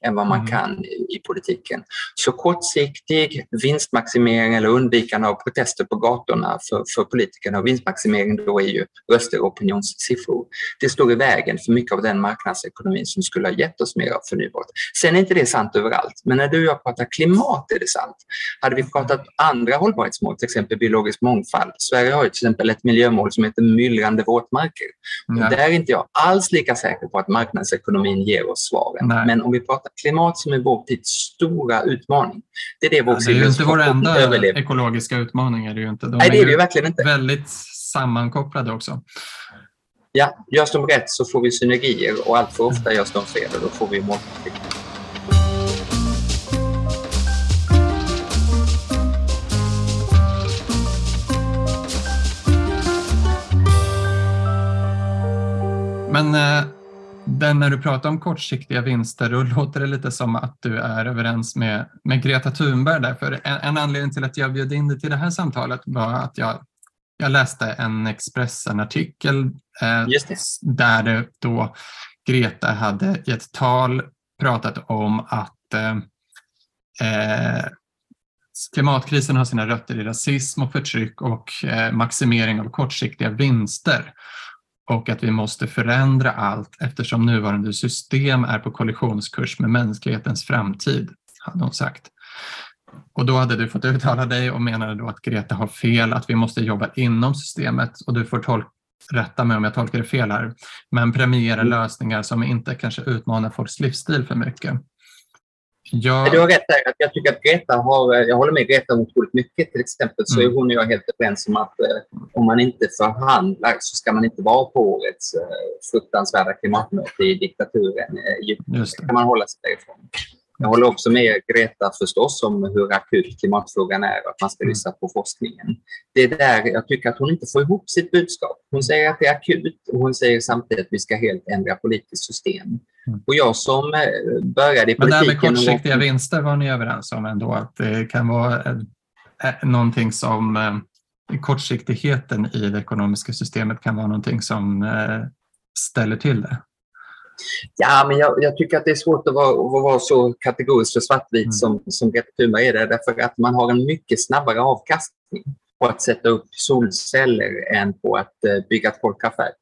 än vad man mm. kan i, i politiken. Så kortsiktigt försiktig vinstmaximering eller undvikande av protester på gatorna för, för politikerna. Och vinstmaximering då är ju röster och opinionssiffror. Det står i vägen för mycket av den marknadsekonomin som skulle ha gett oss mer av förnybart. Sen är inte det sant överallt, men när du och jag pratar klimat är det sant. Hade vi pratat andra hållbarhetsmål, till exempel biologisk mångfald. Sverige har ju till exempel ett miljömål som heter myllrande våtmarker. Ja. Där är inte jag alls lika säker på att marknadsekonomin ger oss svaren. Nej. Men om vi pratar klimat som är vår tids stora utmaning, det är det
det, det är ju inte vår enda överlev. ekologiska utmaning. Är det ju inte.
De Nej, det är det ju verkligen inte.
väldigt sammankopplade också.
Ja, görs de rätt så får vi synergier och allt för ofta görs de fel och då får vi målkonflikter.
Men den när du pratar om kortsiktiga vinster, då låter det lite som att du är överens med, med Greta Thunberg. Därför en, en anledning till att jag bjöd in dig till det här samtalet var att jag, jag läste en Expressen-artikel eh, där det då Greta hade i ett tal pratat om att eh, eh, klimatkrisen har sina rötter i rasism och förtryck och eh, maximering av kortsiktiga vinster och att vi måste förändra allt eftersom nuvarande system är på kollisionskurs med mänsklighetens framtid, hade hon sagt. Och då hade du fått uttala dig och menade då att Greta har fel, att vi måste jobba inom systemet och du får tolka rätta mig om jag tolkar det fel här, men premiera lösningar som inte kanske utmanar folks livsstil för mycket.
Ja. Du har rätt där. Jag tycker att Greta har, jag håller med Greta otroligt mycket. Till exempel så är mm. hon och jag helt överens om att eh, om man inte förhandlar så ska man inte vara på årets eh, fruktansvärda klimatmöte i diktaturen Egypten. Det kan man hålla sig därifrån. Jag håller också med Greta förstås om hur akut klimatfrågan är och att man ska mm. lyssna på forskningen. Det är där jag tycker att hon inte får ihop sitt budskap. Hon säger att det är akut och hon säger samtidigt att vi ska helt ändra politiskt system. Mm. Och jag som eh, började i politiken... Men det här
med kortsiktiga vinster var ni överens om ändå, att det kan vara eh, eh, någonting som kortsiktigheten i det ekonomiska systemet kan vara någonting som ställer till det?
Ja, men jag, jag, tycker att det är svårt att vara, att vara så kategorisk för svartvit mm. som, som Thunberg är det, därför att man har en mycket snabbare avkastning på att sätta upp solceller än på att bygga ett kolkraftverk.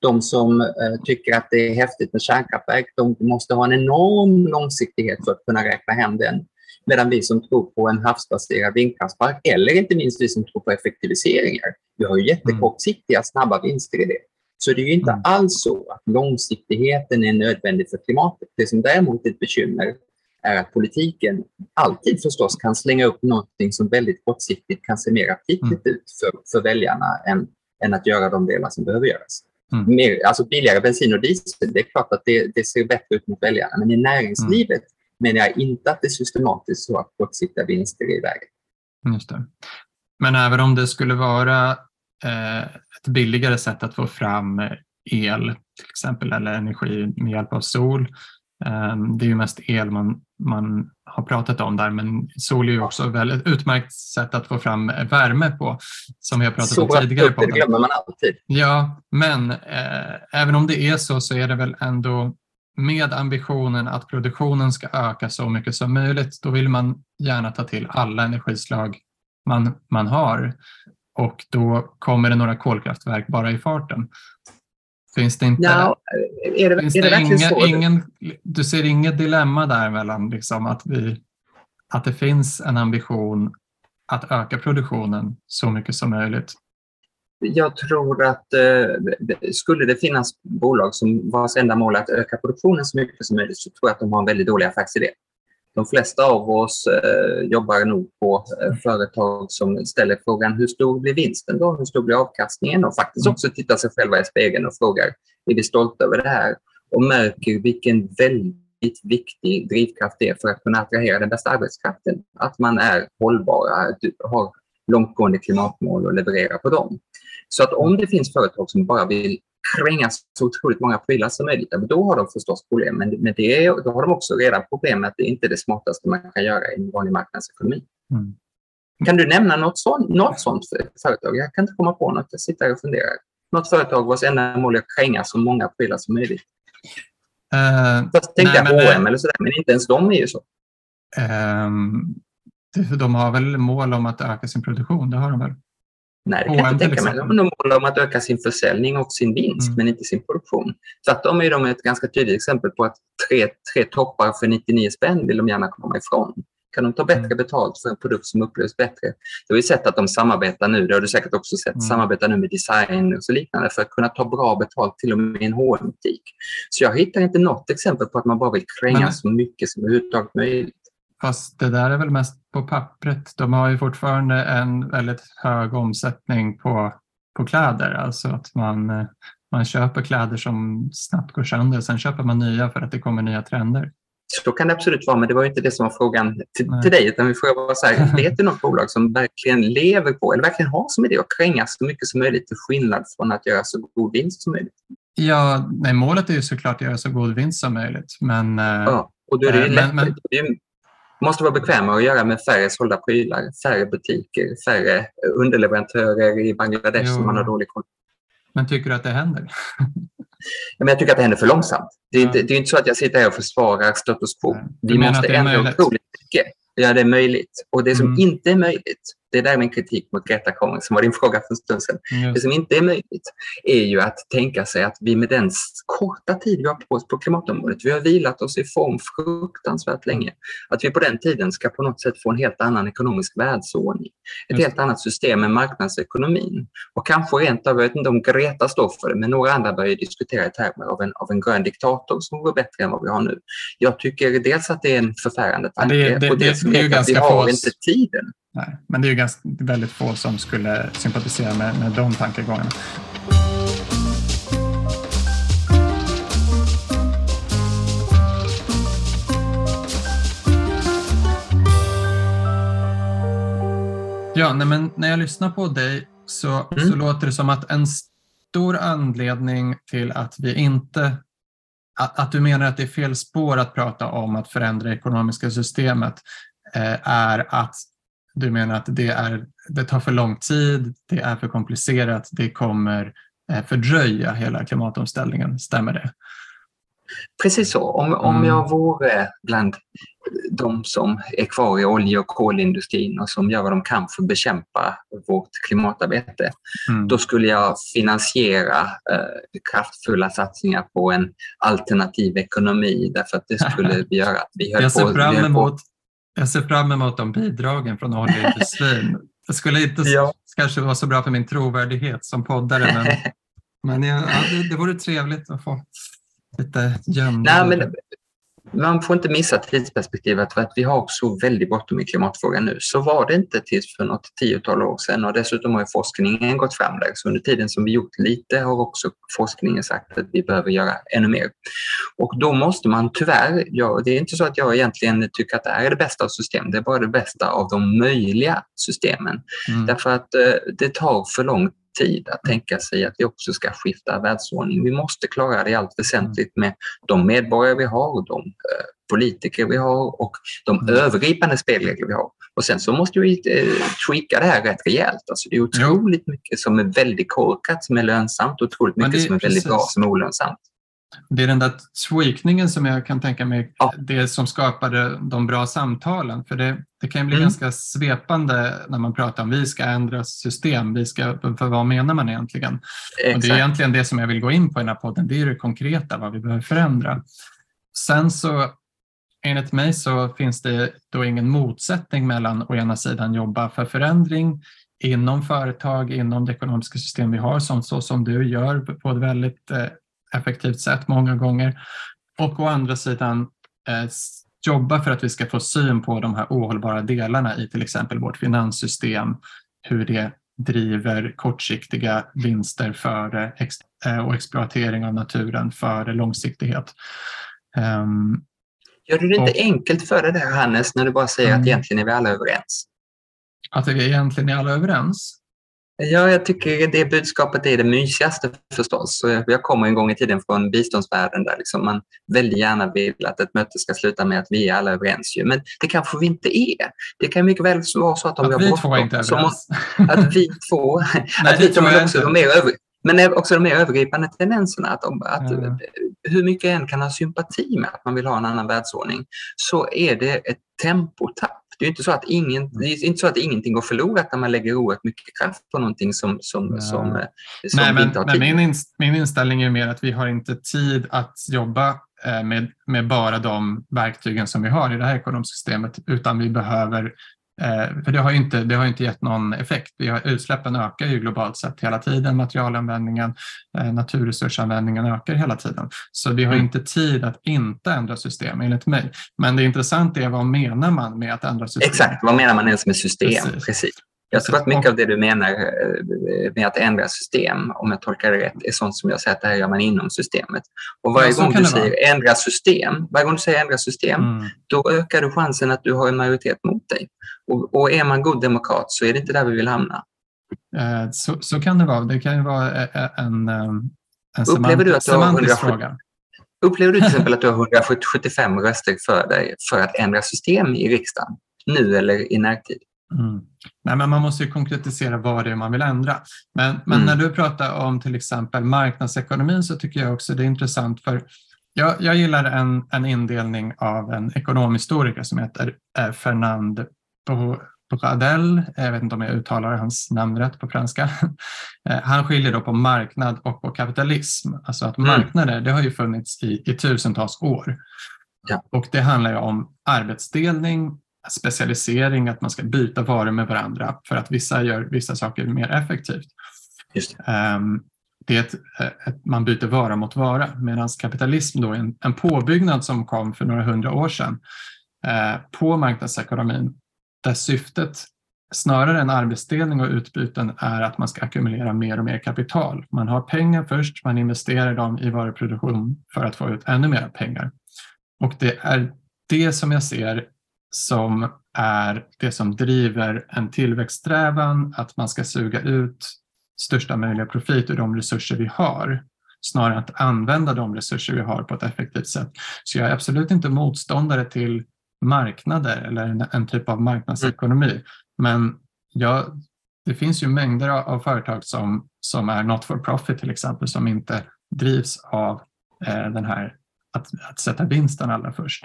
De som eh, tycker att det är häftigt med kärnkraftverk, de måste ha en enorm långsiktighet för att kunna räkna hem den. Medan vi som tror på en havsbaserad vindkraftspark, eller inte minst vi som tror på effektiviseringar, vi har ju jättekortsiktiga snabba vinster i det. Så det är ju inte mm. alls så att långsiktigheten är nödvändig för klimatet. Det som däremot är ett bekymmer är att politiken alltid förstås kan slänga upp någonting som väldigt kortsiktigt kan se mer aptitligt mm. ut för, för väljarna än, än att göra de delar som behöver göras. Mm. Mer, alltså billigare bensin och diesel, det är klart att det, det ser bättre ut mot väljarna, men i näringslivet mm. menar jag inte att det är systematiskt så att kortsiktiga vinster är i vägen.
Just det. Men även om det skulle vara ett billigare sätt att få fram el till exempel eller energi med hjälp av sol Ehm, det är ju mest el man, man har pratat om där, men sol är ju också ett utmärkt sätt att få fram värme på, som vi har pratat
om
tidigare.
det glömmer man alltid.
Ja, men eh, även om det är så, så är det väl ändå med ambitionen att produktionen ska öka så mycket som möjligt, då vill man gärna ta till alla energislag man, man har och då kommer det några kolkraftverk bara i farten. Finns det inte...
Ja, är det, finns är det, det
inga, så? Ingen, du ser inget dilemma där mellan liksom att, vi, att det finns en ambition att öka produktionen så mycket som möjligt?
Jag tror att eh, skulle det finnas bolag som vars enda mål är att öka produktionen så mycket som möjligt så tror jag att de har en väldigt dålig affärsidé de flesta av oss eh, jobbar nog på eh, företag som ställer frågan hur stor blir vinsten då? Hur stor blir avkastningen? Och faktiskt mm. också tittar sig själva i spegeln och frågar är vi stolta över det här? Och märker vilken väldigt viktig drivkraft det är för att kunna attrahera den bästa arbetskraften. Att man är hållbara, har långtgående klimatmål och levererar på dem. Så att om det finns företag som bara vill kränga så otroligt många prylar som möjligt, då har de förstås problem. Men, men det är, då har de också redan problem med att det inte är det smartaste man kan göra i en vanlig marknadsekonomi. Mm. Kan du nämna något sånt, något sånt företag? Jag kan inte komma på något. Jag sitter och funderar. Något företag vars enda mål är att kränga så många prylar som möjligt. Uh, Fast tänkte jag H&M eller sådär, men inte ens de är ju så.
Um, de har väl mål om att öka sin produktion, det har de väl?
Nej, det kan jag inte tänka mig. De har mål om att öka sin försäljning och sin vinst, mm. men inte sin produktion. Tvärtom är de ett ganska tydligt exempel på att tre, tre toppar för 99 spänn vill de gärna komma ifrån. Kan de ta bättre mm. betalt för en produkt som upplevs bättre? Du har ju sett att de samarbetar nu, det har du säkert också sett, mm. samarbetar nu med design och så liknande för att kunna ta bra betalt till och med i en hm butik Så jag hittar inte något exempel på att man bara vill kränga så mycket som överhuvudtaget möjligt.
Fast det där är väl mest på pappret. De har ju fortfarande en väldigt hög omsättning på, på kläder. Alltså att man, man köper kläder som snabbt går sönder. Sen köper man nya för att det kommer nya trender.
Så kan det absolut vara, men det var inte det som var frågan till, till dig. Utan min fråga var så här, vet du något bolag som verkligen lever på, eller verkligen har som idé att kränga så mycket som möjligt till skillnad från att göra så god vinst som möjligt?
Ja, nej, målet är ju såklart att göra så god vinst som möjligt. Men,
ja, och då är det, äh, men, men, måste vara bekväma att göra med färre sålda prylar, färre butiker, färre underleverantörer i Bangladesh jo. som man har dålig koll
Men tycker du att det händer?
men jag tycker att det händer för långsamt. Det är, inte, det är inte så att jag sitter här och försvarar status quo. Vi måste ändra otroligt mycket. Ja, det är möjligt. Och det som mm. inte är möjligt, det är där min kritik mot Greta kommer, som var din fråga för en stund sedan. Mm. Det som inte är möjligt är ju att tänka sig att vi med den korta tid vi har på oss på klimatområdet, vi har vilat oss i form fruktansvärt länge, att vi på den tiden ska på något sätt få en helt annan ekonomisk världsordning. Ett mm. helt annat system med marknadsekonomin. Och kanske rent av, jag vet inte om Greta står för det, men några andra börjar diskutera i termer av en, av en grön diktator som vore bättre än vad vi har nu. Jag tycker dels att det är en förfärande tanke
det, det, och dels det, det, att vi
har inte tiden.
Nej, men det är ju ganska, väldigt få som skulle sympatisera med, med de tankegångarna. Ja, nej, men när jag lyssnar på dig så, mm. så låter det som att en stor anledning till att vi inte att, att du menar att det är fel spår att prata om att förändra ekonomiska systemet eh, är att du menar att det, är, det tar för lång tid, det är för komplicerat, det kommer eh, fördröja hela klimatomställningen. Stämmer det?
Precis så. Om, om mm. jag vore bland de som är kvar i olje och kolindustrin och som gör vad de kan för att bekämpa vårt klimatarbete, mm. då skulle jag finansiera eh, kraftfulla satsningar på en alternativ ekonomi därför att det skulle göra att vi höll
jag ser
på...
Fram emot, Jag ser fram emot de bidragen från oljeindustrin. Det skulle inte ja. kanske vara så bra för min trovärdighet som poddare, men, men ja, det, det vore trevligt att få lite gömda
man får inte missa tidsperspektivet för att vi har så väldigt bråttom i klimatfrågan nu. Så var det inte tills för något tiotal år sedan och dessutom har forskningen gått fram där. Så under tiden som vi gjort lite har också forskningen sagt att vi behöver göra ännu mer. Och då måste man tyvärr, ja, det är inte så att jag egentligen tycker att det här är det bästa av system, det är bara det bästa av de möjliga systemen. Mm. Därför att eh, det tar för lång tid att tänka sig att vi också ska skifta världsordning. Vi måste klara det i allt väsentligt med de medborgare vi har, de eh, politiker vi har och de mm. övergripande spelregler vi har. Och sen så måste vi eh, tweaka det här rätt rejält. Alltså det är otroligt jo. mycket som är väldigt korkat som är lönsamt och otroligt mycket som är väldigt precis. bra som är olönsamt.
Det är den där tweakningen som jag kan tänka mig, ja. det som skapade de bra samtalen. För det, det kan bli mm. ganska svepande när man pratar om vi ska ändra system, vi ska, för vad menar man egentligen? Exakt. Och det är egentligen det som jag vill gå in på i den här podden, det är det konkreta, vad vi behöver förändra. Sen så enligt mig så finns det då ingen motsättning mellan å ena sidan jobba för förändring inom företag, inom det ekonomiska system vi har, som, så som du gör på ett väldigt eh, effektivt sätt många gånger. Och å andra sidan eh, jobba för att vi ska få syn på de här ohållbara delarna i till exempel vårt finanssystem, hur det driver kortsiktiga vinster före ex eh, och exploatering av naturen före långsiktighet. Um,
Gör du det inte och, enkelt för dig där Hannes när du bara säger mm, att egentligen är vi alla överens?
Att vi egentligen är alla överens?
Ja, jag tycker det budskapet är det mysigaste förstås. Jag kommer en gång i tiden från biståndsvärlden där liksom man väldigt gärna vill att ett möte ska sluta med att vi är alla överens. Men det kanske vi inte är. Det kan mycket väl vara så att om
att vi två inte är överens.
Att vi två, Nej, att vi två är också de mer över, men också de mer övergripande tendenserna. Att, att mm. Hur mycket en kan ha sympati med att man vill ha en annan världsordning så är det ett tempotapp det är inte så att, ingen, det är inte så att ingenting går förlorat när man lägger oerhört mycket kraft på någonting som, som, ja. som, eh, som
Nej,
vi inte har tid
men min, min inställning är mer att vi har inte tid att jobba eh, med, med bara de verktygen som vi har i det här ekonomiska systemet, utan vi behöver Eh, för det har, inte, det har inte gett någon effekt. Vi har, utsläppen ökar ju globalt sett hela tiden, materialanvändningen, eh, naturresursanvändningen ökar hela tiden. Så vi har mm. inte tid att inte ändra system enligt mig. Men det intressanta är vad menar man med att ändra system?
Exakt, vad menar man ens med system? Precis. Precis. Jag tror att mycket av det du menar eh, med att ändra system, om jag tolkar det rätt, är sånt som jag säger att det här gör man inom systemet. Och varje ja, gång du säger ändra system, varje gång du säger ändra system, mm. då ökar du chansen att du har en majoritet mot dig. Och, och är man god demokrat så är det inte där vi vill hamna.
Eh, så, så kan det vara. Det kan ju vara eh, en, en
Upplever du att du har 170, fråga. Upplever du till exempel att du har 175 röster för dig för att ändra system i riksdagen, nu eller i närtid?
Mm. Nej, men man måste ju konkretisera vad det är man vill ändra. Men, men mm. när du pratar om till exempel marknadsekonomin så tycker jag också det är intressant för jag, jag gillar en, en indelning av en ekonomhistoriker som heter eh, Fernand Bradel. Jag vet inte om jag uttalar hans namn rätt på franska. Eh, han skiljer då på marknad och på kapitalism. Alltså att mm. marknader, det har ju funnits i, i tusentals år. Ja. Och det handlar ju om arbetsdelning specialisering, att man ska byta varor med varandra för att vissa gör vissa saker mer effektivt. Just det. Um, det är ett, ett, man byter vara mot vara medan kapitalism då är en, en påbyggnad som kom för några hundra år sedan eh, på marknadsekonomin där syftet snarare än arbetsdelning och utbyten är att man ska ackumulera mer och mer kapital. Man har pengar först, man investerar dem i varuproduktion för att få ut ännu mer pengar. Och det är det som jag ser som är det som driver en tillväxtsträvan, att man ska suga ut största möjliga profit ur de resurser vi har, snarare än att använda de resurser vi har på ett effektivt sätt. Så jag är absolut inte motståndare till marknader eller en, en typ av marknadsekonomi. Mm. Men ja, det finns ju mängder av företag som, som är not for profit till exempel, som inte drivs av eh, den här att, att sätta vinsten allra först.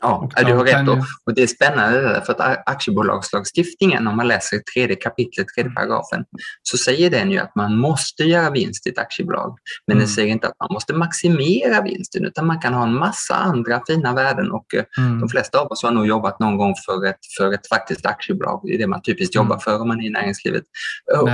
Ja, du har rätt. Ju... Och det är spännande för att aktiebolagslagstiftningen, om man läser tredje kapitlet, tredje paragrafen, så säger den ju att man måste göra vinst i ett aktiebolag. Men mm. den säger inte att man måste maximera vinsten, utan man kan ha en massa andra fina värden. Och eh, mm. de flesta av oss har nog jobbat någon gång för ett, för ett faktiskt aktiebolag. Det är det man typiskt jobbar mm. för om man är i näringslivet.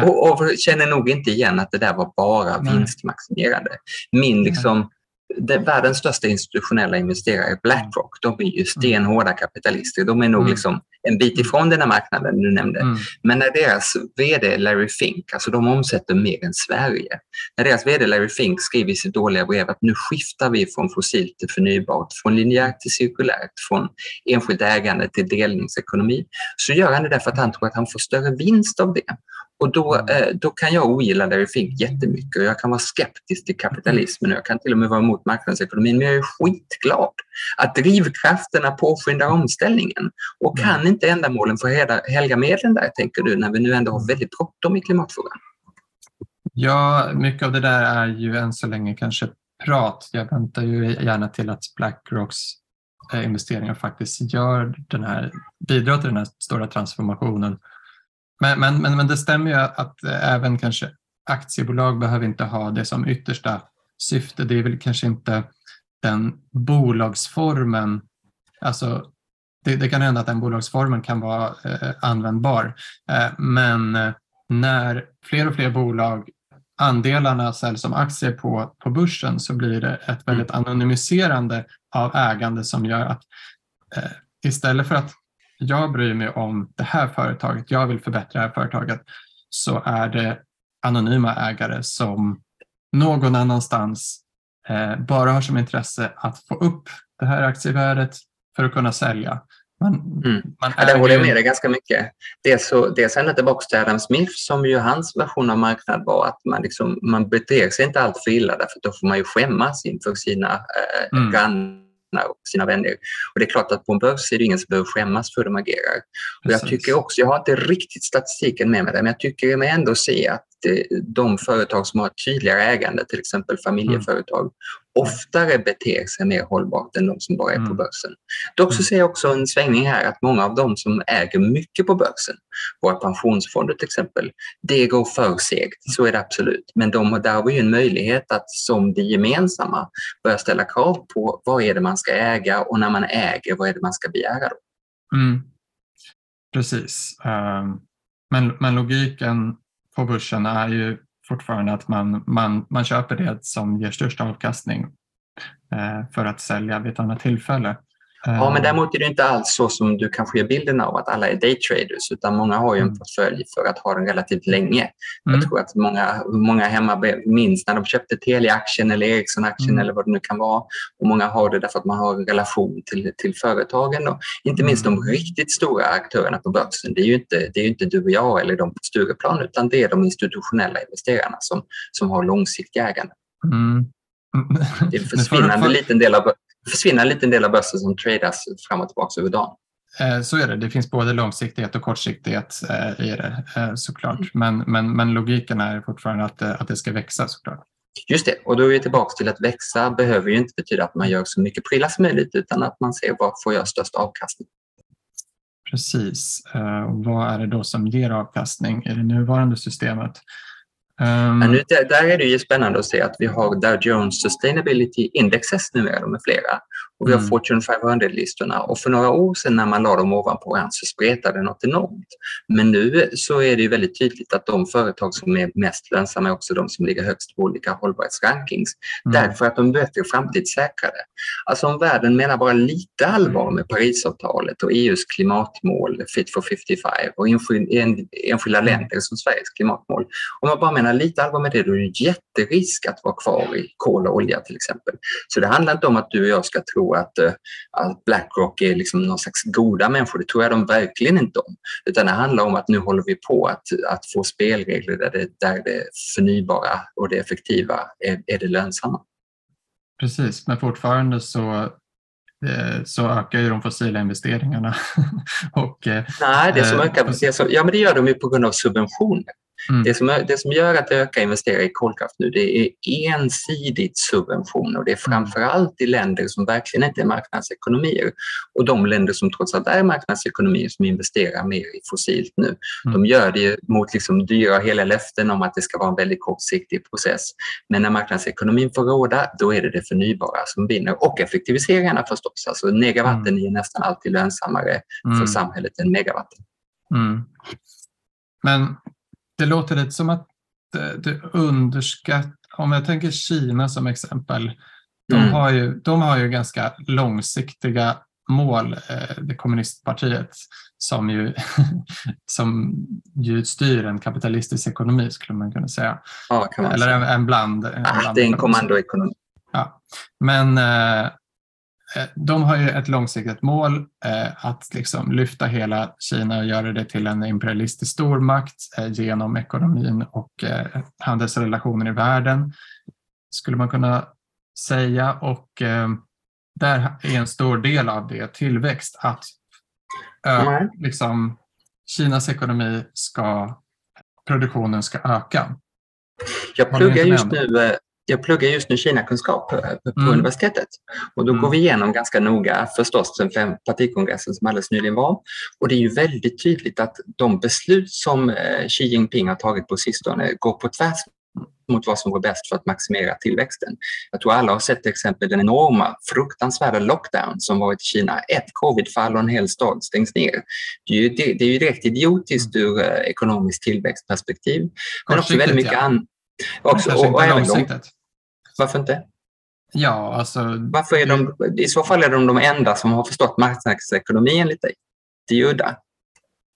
Och, och, känner nog inte igen att det där var bara vinstmaximerande. Min liksom det, världens största institutionella investerare, Blackrock, de är ju stenhårda kapitalister. De är nog mm. liksom en bit ifrån den här marknaden du nämnde. Mm. Men när deras VD Larry Fink, alltså de omsätter mer än Sverige. När deras VD Larry Fink skriver i sitt dåliga brev att nu skiftar vi från fossilt till förnybart, från linjärt till cirkulärt, från enskilt ägande till delningsekonomi, så gör han det därför att han tror att han får större vinst av det. Och då, mm. eh, då kan jag ogilla Larry jättemycket och jag kan vara skeptisk till kapitalismen och jag kan till och med vara emot marknadsekonomin. Men jag är skitglad att drivkrafterna påskyndar omställningen. Och kan mm. inte ändamålen få helga medlen där, tänker du, när vi nu ändå har väldigt bråttom i klimatfrågan?
Ja, mycket av det där är ju än så länge kanske prat. Jag väntar ju gärna till att Blackrocks eh, investeringar faktiskt gör den här, bidrar till den här stora transformationen men, men, men, men det stämmer ju att även kanske aktiebolag behöver inte ha det som yttersta syfte. Det är väl kanske inte den bolagsformen, alltså det, det kan hända att den bolagsformen kan vara eh, användbar. Eh, men när fler och fler bolag andelarna säljs som aktier på, på börsen så blir det ett väldigt mm. anonymiserande av ägande som gör att eh, istället för att jag bryr mig om det här företaget, jag vill förbättra det här företaget, så är det anonyma ägare som någon annanstans eh, bara har som intresse att få upp det här aktievärdet för att kunna sälja.
Man, mm. man ja, där håller jag med dig ganska mycket. Dels, så, dels ända tillbaka till Adam Smith som ju hans version av marknad var att man, liksom, man beter sig inte allt för illa därför då får man ju skämmas inför sina eh, mm. grannar och sina vänner. Och det är klart att på en börs är det ingen som behöver skämmas för hur de agerar. Och jag tycker också, jag har inte riktigt statistiken med mig där, men jag tycker mig ändå se att de företag som har tydligare ägande, till exempel familjeföretag, mm. oftare beter sig mer hållbart än de som bara är på mm. börsen. Dock så mm. ser jag också en svängning här att många av de som äger mycket på börsen, våra pensionsfonder till exempel, det går för segt, så är det absolut. Men de, där har vi en möjlighet att som det gemensamma börja ställa krav på vad är det man ska äga och när man äger, vad är det man ska begära då? Mm.
Precis. Um, men, men logiken på börsen är ju fortfarande att man, man, man köper det som ger störst avkastning eh, för att sälja vid ett annat tillfälle.
Ja, men däremot är det inte alls så som du kanske ger bilden av att alla är daytraders, utan många har ju en mm. portfölj för att ha den relativt länge. Mm. Jag tror att många, många hemma minns när de köpte Telia-aktien eller Ericsson-aktien mm. eller vad det nu kan vara. Och många har det därför att man har en relation till, till företagen. Och inte minst de mm. riktigt stora aktörerna på börsen. Det är ju inte, det är inte du och jag eller de på Stureplan, utan det är de institutionella investerarna som, som har långsiktigt ägande. Mm. Det är en försvinnande liten del av försvinner en liten del av börsen som tradas fram och tillbaka över dagen.
Eh, så är det. Det finns både långsiktighet och kortsiktighet eh, i det eh, såklart. Mm. Men, men, men logiken är fortfarande att, att det ska växa såklart.
Just det, och då är vi tillbaka till att växa behöver ju inte betyda att man gör så mycket prylar som möjligt utan att man ser var får jag störst avkastning.
Precis. Och vad är det då som ger avkastning i det nuvarande systemet?
Um, nu, där är det ju spännande att se att vi har Dow Jones Sustainability Indexes numera, är flera. Och vi har mm. Fortune 500-listorna och för några år sedan när man la dem ovanpå varandra så spretade det något enormt. Men nu så är det ju väldigt tydligt att de företag som är mest lönsamma är också de som ligger högst på olika hållbarhetsrankings. Mm. Därför att de är bättre framtidssäkrade. Alltså om världen menar bara lite allvar med Parisavtalet och EUs klimatmål Fit for 55 och enskilda mm. länder som Sveriges klimatmål. Om man bara menar lite allvar med det, då är det en jätterisk att vara kvar i kol och olja till exempel. Så det handlar inte om att du och jag ska tro att, eh, att Blackrock är liksom någon slags goda människor. Det tror jag de verkligen inte om. Utan det handlar om att nu håller vi på att, att få spelregler där det, där det förnybara och det effektiva är, är det lönsamma.
Precis, men fortfarande så eh, så ökar ju de fossila investeringarna.
och, eh, Nej, det som ökar, ja men det gör de ju på grund av subventioner. Mm. Det, som, det som gör att det ökar investera i kolkraft nu, det är ensidigt subventioner. Det är mm. framförallt i länder som verkligen inte är marknadsekonomier och de länder som trots allt är marknadsekonomier som investerar mer i fossilt nu. Mm. De gör det mot liksom dyra hela löften om att det ska vara en väldigt kortsiktig process. Men när marknadsekonomin får råda, då är det det förnybara som vinner och effektiviseringarna förstås. Alltså negawatten mm. är nästan alltid lönsammare för mm. samhället än megawatten. Mm.
Men det låter lite som att du underskattar, om jag tänker Kina som exempel, de, mm. har, ju, de har ju ganska långsiktiga mål, eh, det kommunistpartiet, som ju, som ju styr en kapitalistisk ekonomi skulle man kunna säga.
Ja, man
Eller en, en bland. En
ah, det är en kommandoekonomi.
Ja. Men Eh, de har ju ett långsiktigt mål eh, att liksom lyfta hela Kina och göra det till en imperialistisk stormakt eh, genom ekonomin och handelsrelationer i världen, skulle man kunna säga. Och där är en stor del av det tillväxt, att liksom, Kinas ekonomi ska, produktionen ska öka.
Jag pluggar just nu jag pluggar just nu Kinakunskap på, på mm. universitetet och då mm. går vi igenom ganska noga förstås den fem partikongressen som alldeles nyligen var. Och det är ju väldigt tydligt att de beslut som eh, Xi Jinping har tagit på sistone går på tvärs mot vad som går bäst för att maximera tillväxten. Jag tror alla har sett till exempel den enorma, fruktansvärda lockdown som varit i Kina. Ett covidfall och en hel stad stängs ner. Det är ju, det, det är ju direkt idiotiskt ur eh, ekonomiskt tillväxtperspektiv. Men också väldigt mycket ja. an,
Också, och, och även
varför inte?
Ja, alltså...
Varför är de, I så fall är de de enda som har förstått marknadsekonomin enligt dig. Det är udda.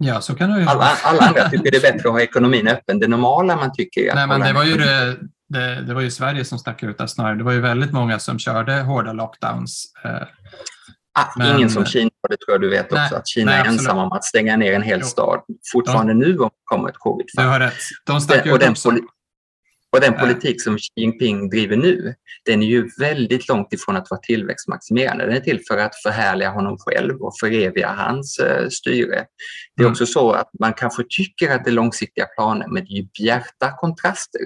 Ja, så kan det ju
alla, alla andra tycker det är bättre att ha ekonomin öppen. Det normala man tycker är
att... Nej, men det var, ju det, det, det, var ju Sverige som stack ut där snarare. Det var ju väldigt många som körde hårda lockdowns. Eh,
ah, men, ingen som Kina, det tror jag du vet nej, också, att Kina nej, är ensam om att stänga ner en hel jo. stad. Fortfarande de, nu kommer ett covid-fall.
Du har rätt. De stack ut också.
Och den politik som Xi Jinping driver nu, den är ju väldigt långt ifrån att vara tillväxtmaximerande. Den är till för att förhärliga honom själv och föreviga hans uh, styre. Det är mm. också så att man kanske tycker att det är långsiktiga planer, men det är ju bjärta kontraster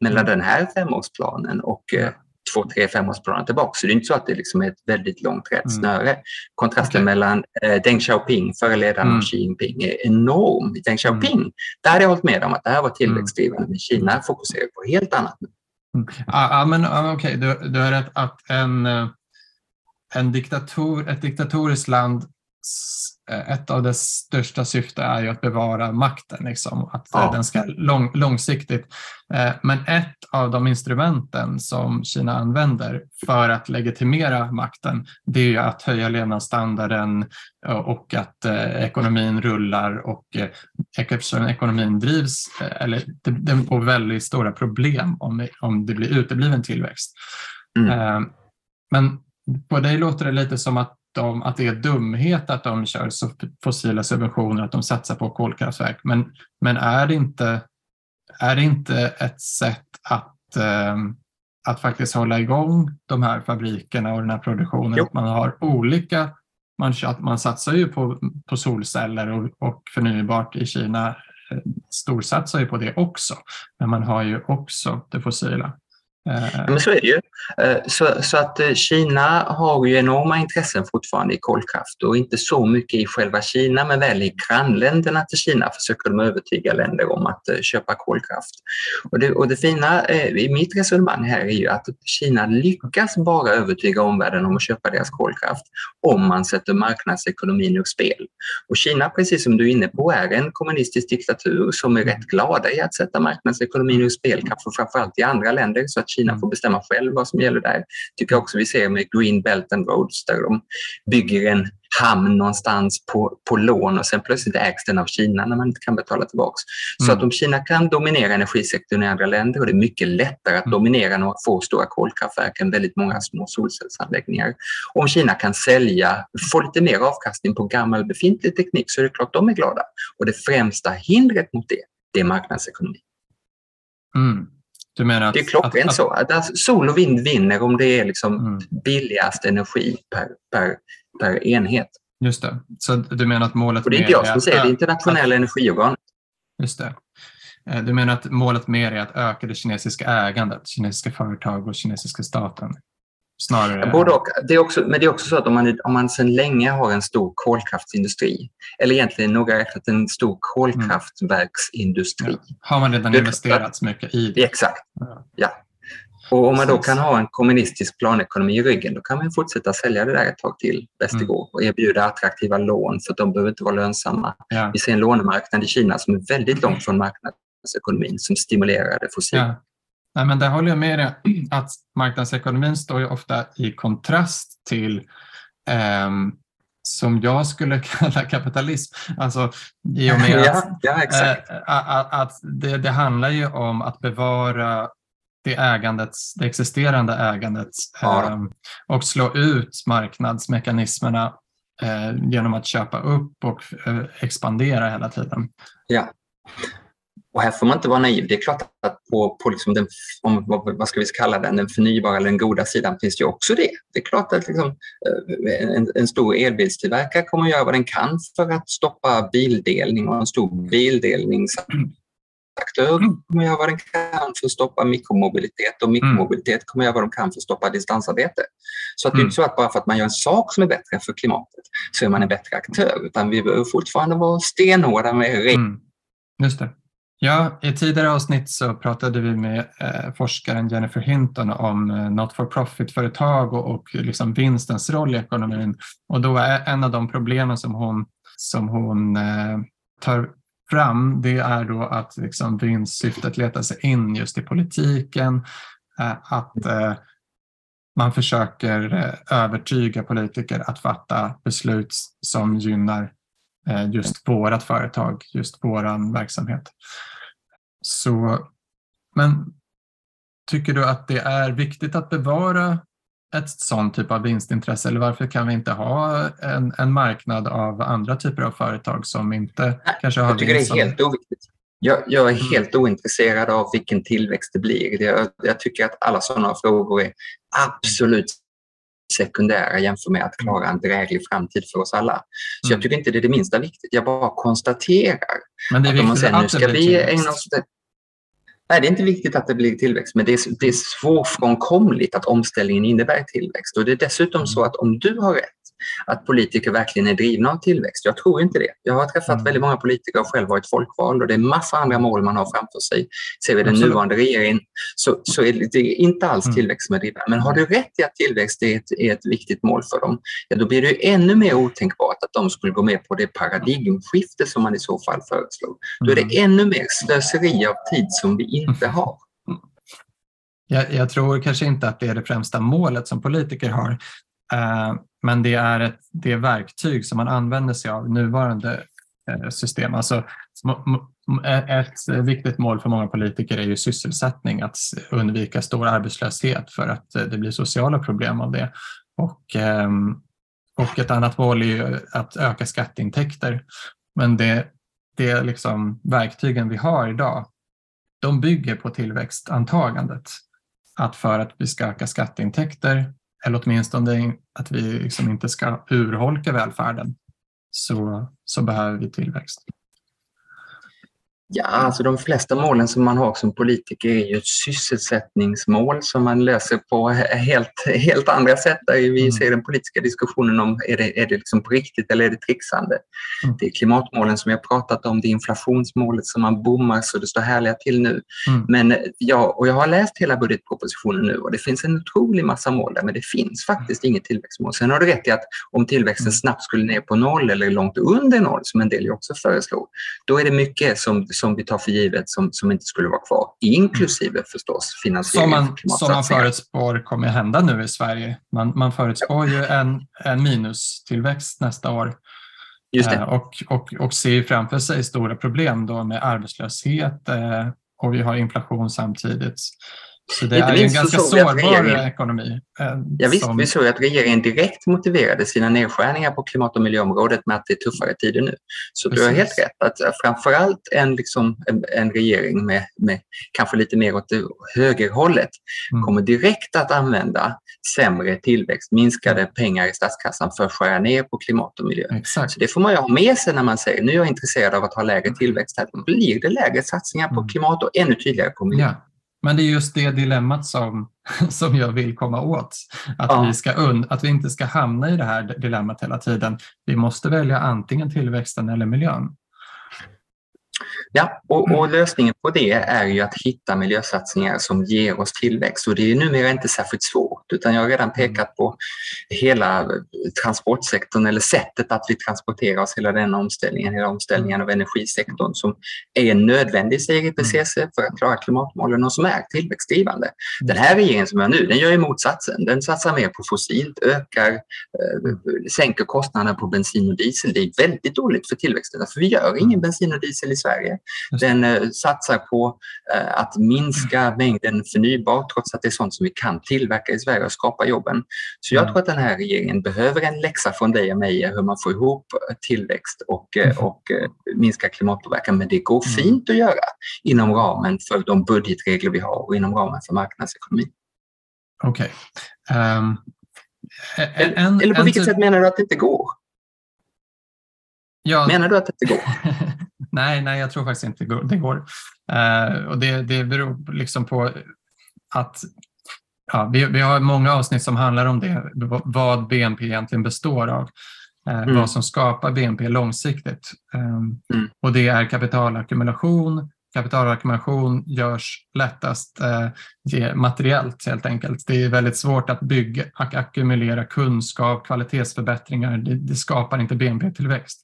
mellan mm. den här femårsplanen och uh, två, tre, femårsplaner tillbaka. Så det är inte så att det liksom är ett väldigt långt rätt mm. snöre. Kontrasten okay. mellan eh, Deng Xiaoping, före ledaren mm. och Xi Jinping, är enorm. Deng Xiaoping, mm. där hade jag hållit med om att det här var tillväxtdrivande, men Kina fokuserar på helt annat.
Mm. Ja, men okej, okay. du, du har rätt att en, eh, en diktator, ett diktatoriskt land ett av dess största syften är ju att bevara makten, liksom, att ja. den ska lång, långsiktigt. Eh, men ett av de instrumenten som Kina använder för att legitimera makten, det är ju att höja levnadsstandarden eh, och att ekonomin rullar och eftersom ekonomin drivs, eller den får väldigt stora problem om, om det blir utebliven tillväxt. Mm. Men på dig låter det lite som att de, att det är dumhet att de kör fossila subventioner, att de satsar på kolkraftverk. Men, men är, det inte, är det inte ett sätt att, eh, att faktiskt hålla igång de här fabrikerna och den här produktionen? Jo. Att man har olika man, man satsar ju på, på solceller och, och förnybart i Kina storsatsar ju på det också. Men man har ju också det fossila.
Eh, men så är det ju. Eh, så, så, att eh, Kina har ju enorma intressen fortfarande i kolkraft och inte så mycket i själva Kina men väl i grannländerna till Kina försöker de övertyga länder om att köpa kolkraft. Och det, och det fina i mitt resonemang här är ju att Kina lyckas bara övertyga omvärlden om att köpa deras kolkraft om man sätter marknadsekonomin ur spel. Och Kina, precis som du är inne på, är en kommunistisk diktatur som är rätt glada i att sätta marknadsekonomin ur spel, kanske framförallt i andra länder så att Kina mm. får bestämma själv vad som gäller där. tycker jag också vi ser med Green Belt and Roads där de bygger en hamn någonstans på, på lån och sen plötsligt ägs den av Kina när man inte kan betala tillbaks. Mm. Så att om Kina kan dominera energisektorn i andra länder och det är mycket lättare att mm. dominera några få stora kolkraftverk än väldigt många små solcellsanläggningar. Om Kina kan sälja, få lite mer avkastning på gammal befintlig teknik så är det klart de är glada. Och det främsta hindret mot det, det är marknadsekonomi.
Mm. Du menar att,
det är klockrent så. Att sol och vind vinner om det är liksom mm. billigast energi per, per, per enhet.
Just det. Så du menar att målet...
Och det är inte jag som säger det, är internationella energiorganet.
Just det. Eh, du menar att målet mer är att öka det kinesiska ägandet, kinesiska företag och kinesiska staten? Snarare...
Både och. Det är också, men det är också så att om man, om man sedan länge har en stor kolkraftsindustri, eller egentligen noga räknat en stor kolkraftverksindustri. Ja.
Har man redan investerat så mycket i det?
Exakt. Ja. ja. Och om man då kan ha en kommunistisk planekonomi i ryggen, då kan man fortsätta sälja det där ett tag till bäst det mm. går och erbjuda attraktiva lån för de behöver inte vara lönsamma. Ja. Vi ser en lånemarknad i Kina som är väldigt långt från marknadsekonomin som stimulerar det fossila. Ja.
Nej, men där håller jag med dig att marknadsekonomin står ju ofta i kontrast till eh, som jag skulle kalla kapitalism. Alltså, I och med att,
ja, ja,
att, att det, det, handlar ju om att bevara det, ägandets, det existerande ägandet ja. eh, och slå ut marknadsmekanismerna eh, genom att köpa upp och eh, expandera hela tiden.
Ja. Och här får man inte vara naiv. Det är klart att på, på liksom den, om, vad ska vi kalla den, den förnybara eller den goda sidan finns det också det. Det är klart att liksom, eh, en, en stor elbilstillverkare kommer att göra vad den kan för att stoppa bildelning och en stor bildelningsaktör kommer att göra vad den kan för att stoppa mikromobilitet och mikromobilitet kommer att göra vad de kan för att stoppa distansarbete. Så att det är inte så att bara för att man gör en sak som är bättre för klimatet så är man en bättre aktör, utan vi behöver fortfarande vara stenhårda med regler. Mm.
Just det. Ja, I tidigare avsnitt så pratade vi med eh, forskaren Jennifer Hinton om eh, not for profit-företag och, och liksom vinstens roll i ekonomin. Och då är en av de problemen som hon, som hon eh, tar fram, det är då att liksom vinstsyftet letar sig in just i politiken, eh, att eh, man försöker eh, övertyga politiker att fatta beslut som gynnar just vårat företag, just våran verksamhet. Så, men tycker du att det är viktigt att bevara ett sånt typ av vinstintresse eller varför kan vi inte ha en, en marknad av andra typer av företag som inte Nej, kanske har
Jag tycker
vinst
det är helt oviktigt. Jag, jag, är mm. helt ointresserad av vilken tillväxt det blir. Jag, jag tycker att alla sådana frågor är absolut sekundära jämfört med att klara en dräglig framtid för oss alla. Så mm. jag tycker inte det är det minsta viktigt. Jag bara konstaterar
Men det är att om man säger nu ska vi ägna
oss det. Nej, det är inte viktigt att det blir tillväxt, men det är, det är svårfrånkomligt att omställningen innebär tillväxt. Och det är dessutom så att om du har rätt att politiker verkligen är drivna av tillväxt. Jag tror inte det. Jag har träffat mm. väldigt många politiker och själv varit folkvald och det är massa andra mål man har framför sig. Ser vi den Absolut. nuvarande regeringen så, så är det inte alls mm. tillväxt som är drivande. Men har du rätt i att tillväxt är ett, är ett viktigt mål för dem, ja, då blir det ännu mer otänkbart att de skulle gå med på det paradigmskifte som man i så fall föreslår. Då är det mm. ännu mer slöseri av tid som vi inte har.
Jag, jag, tror kanske inte att det är det främsta målet som politiker har. Uh, men det är ett det är verktyg som man använder sig av i nuvarande eh, system. Alltså, ett viktigt mål för många politiker är ju sysselsättning, att undvika stor arbetslöshet för att eh, det blir sociala problem av det. Och, ehm, och ett annat mål är ju att öka skatteintäkter. Men det, det liksom verktygen vi har idag, de bygger på tillväxtantagandet. Att för att vi ska öka skatteintäkter eller åtminstone att vi liksom inte ska urholka välfärden, så, så behöver vi tillväxt.
Ja, alltså de flesta målen som man har som politiker är ju ett sysselsättningsmål som man löser på helt, helt andra sätt. Där vi mm. ser den politiska diskussionen om är det, är det liksom på riktigt eller är det trixande. Mm. Det är klimatmålen som jag pratat om, det är inflationsmålet som man bommar så det står härliga till nu. Mm. Men ja, och jag har läst hela budgetpropositionen nu och det finns en otrolig massa mål där men det finns faktiskt inget tillväxtmål. Sen har du rätt i att om tillväxten mm. snabbt skulle ner på noll eller långt under noll som en del också föreslår, då är det mycket som som vi tar för givet som, som inte skulle vara kvar, inklusive mm. förstås finansiering
som man, Som man förutspår kommer hända nu i Sverige. Man, man förutspår ju en, en minustillväxt nästa år Just eh, och, och, och ser framför sig stora problem då med arbetslöshet eh, och vi har inflation samtidigt. Så det är ju en ganska sårbar ekonomi.
Eh, ja, visst, som... vi såg att regeringen direkt motiverade sina nedskärningar på klimat och miljöområdet med att det är tuffare tider nu. Så Precis. du har helt rätt att eh, framförallt en, liksom, en, en regering med, med kanske lite mer åt högerhållet mm. kommer direkt att använda sämre tillväxt, minskade pengar i statskassan för att skära ner på klimat och miljö. Exakt. Så det får man ju ha med sig när man säger nu är jag intresserad av att ha lägre tillväxt. Då blir det lägre satsningar på mm. klimat och ännu tydligare på miljö. Ja.
Men det är just det dilemmat som, som jag vill komma åt. Att, ja. vi ska und att vi inte ska hamna i det här dilemmat hela tiden. Vi måste välja antingen tillväxten eller miljön.
Ja, och, och, lösningen på det är ju att hitta miljösatsningar som ger oss tillväxt och det är numera inte särskilt svårt utan jag har redan pekat på hela transportsektorn eller sättet att vi transporterar oss, hela den omställningen, hela omställningen av energisektorn som är nödvändig, säger IPCC, för att klara klimatmålen och som är tillväxtdrivande. Den här regeringen som är nu, den gör ju motsatsen. Den satsar mer på fossilt, ökar, eh, sänker kostnaderna på bensin och diesel. Det är väldigt dåligt för tillväxten, för vi gör ingen bensin och diesel i Sverige. Den eh, satsar på eh, att minska mängden förnybart trots att det är sånt som vi kan tillverka i Sverige och skapa jobben. Så jag mm. tror att den här regeringen behöver en läxa från dig och mig hur man får ihop eh, tillväxt och, mm. och minska klimatpåverkan. Men det går mm. fint att göra inom ramen för de budgetregler vi har och inom ramen för marknadsekonomi.
Okej. Okay. Um,
ehm, eller på vilket sätt menar du att det inte går? Ja, menar du att det inte går?
nej, nej, jag tror faktiskt inte det går. Uh, och det, det beror liksom på att ja, vi, vi har många avsnitt som handlar om det, vad BNP egentligen består av. Uh, mm. Vad som skapar BNP långsiktigt. Um, mm. Och det är kapitalackumulation. Kapitalackumulation görs lättast uh, materiellt helt enkelt. Det är väldigt svårt att bygga, att ackumulera kunskap, kvalitetsförbättringar. Det, det skapar inte BNP-tillväxt.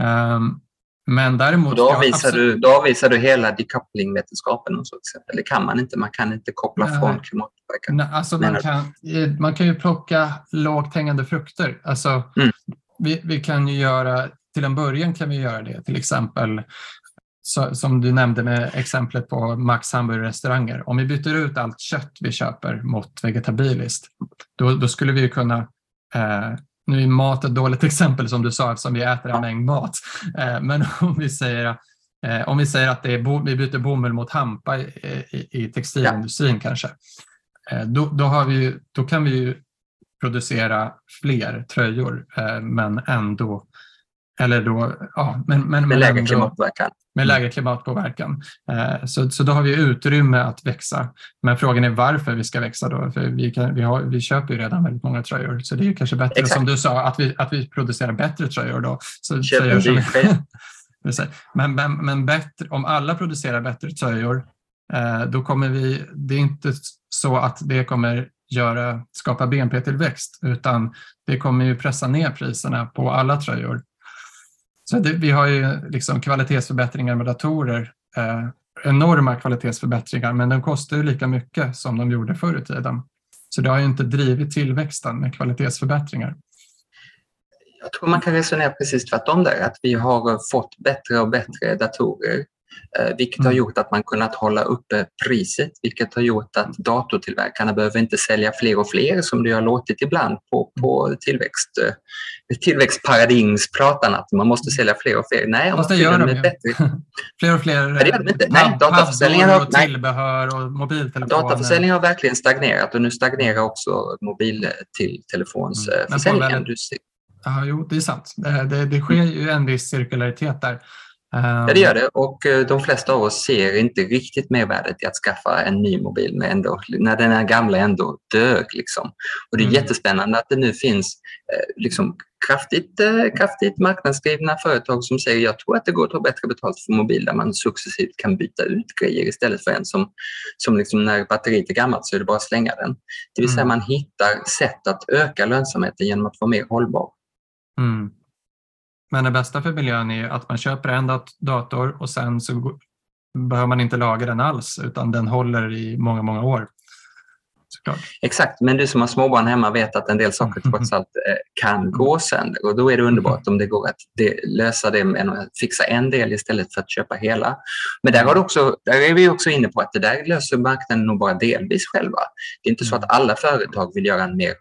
Um, men däremot...
då, avvisar du, då avvisar du hela decoupling-vetenskapen. Det kan man inte. Man kan inte koppla nej, från klimatpåverkan.
Nej, alltså man, kan, man kan ju plocka lågt hängande frukter. Alltså, mm. vi, vi kan ju göra, till en början kan vi göra det, till exempel så, som du nämnde med exemplet på Max hamburgerrestauranger. Om vi byter ut allt kött vi köper mot vegetabiliskt, då, då skulle vi kunna eh, nu är mat ett dåligt exempel som du sa eftersom vi äter en mängd mat. Eh, men om vi säger, eh, om vi, säger att det är, vi byter bomull mot hampa i, i textilindustrin ja. kanske. Eh, då, då, har vi, då kan vi ju producera fler tröjor men ändå eller då, ja, men, men,
med lägre klimatpåverkan.
Med mm. lägre klimatpåverkan. Eh, så, så då har vi utrymme att växa. Men frågan är varför vi ska växa då? För vi, kan, vi, har, vi köper ju redan väldigt många tröjor. Så det är kanske bättre, Exakt. som du sa, att vi, att vi producerar bättre tröjor då. Så, tröjor som, men, men, men bättre, om alla producerar bättre tröjor, eh, då kommer vi, det är inte så att det kommer göra, skapa BNP-tillväxt, utan det kommer ju pressa ner priserna på alla tröjor. Så det, vi har ju liksom kvalitetsförbättringar med datorer, eh, enorma kvalitetsförbättringar, men de kostar ju lika mycket som de gjorde förr i tiden. Så det har ju inte drivit tillväxten med kvalitetsförbättringar.
Jag tror man kan resonera precis tvärtom där, att vi har fått bättre och bättre datorer vilket har mm. gjort att man kunnat hålla uppe priset, vilket har gjort att datortillverkarna behöver inte sälja fler och fler som det har låtit ibland på, på tillväxt, eh, tillväxtparadigmspratan, att man måste sälja fler och fler.
Nej, Fast det gör de ju. Bättre. fler och fler nej, det gör de inte. Nej, dataförsäljningen har, och tillbehör och mobiltelefoner.
Dataförsäljningen har verkligen stagnerat och nu stagnerar också mobiltelefonsförsäljningen. Mm.
Ja, jo, det är sant. Det, det, det sker ju en viss cirkularitet där.
Ja, det gör det och eh, de flesta av oss ser inte riktigt mervärdet i att skaffa en ny mobil med ändå, när den här gamla ändå dög. Liksom. Och det är mm. jättespännande att det nu finns eh, liksom, kraftigt, eh, kraftigt marknadsdrivna företag som säger jag tror att det går att ta bättre betalt för mobil där man successivt kan byta ut grejer istället för en som, som liksom när batteriet är gammalt så är det bara att slänga den. Det vill säga mm. man hittar sätt att öka lönsamheten genom att vara mer hållbar.
Mm. Men det bästa för miljön är att man köper en dator och sen så behöver man inte laga den alls utan den håller i många, många år. såklart.
Exakt, men du som har småbarn hemma vet att en del saker trots allt eh, kan gå sönder och då är det underbart om det går att lösa det med att fixa en del istället för att köpa hela. Men där, har du också, där är vi också inne på att det där löser marknaden nog bara delvis själva. Det är inte så att alla företag vill göra en mer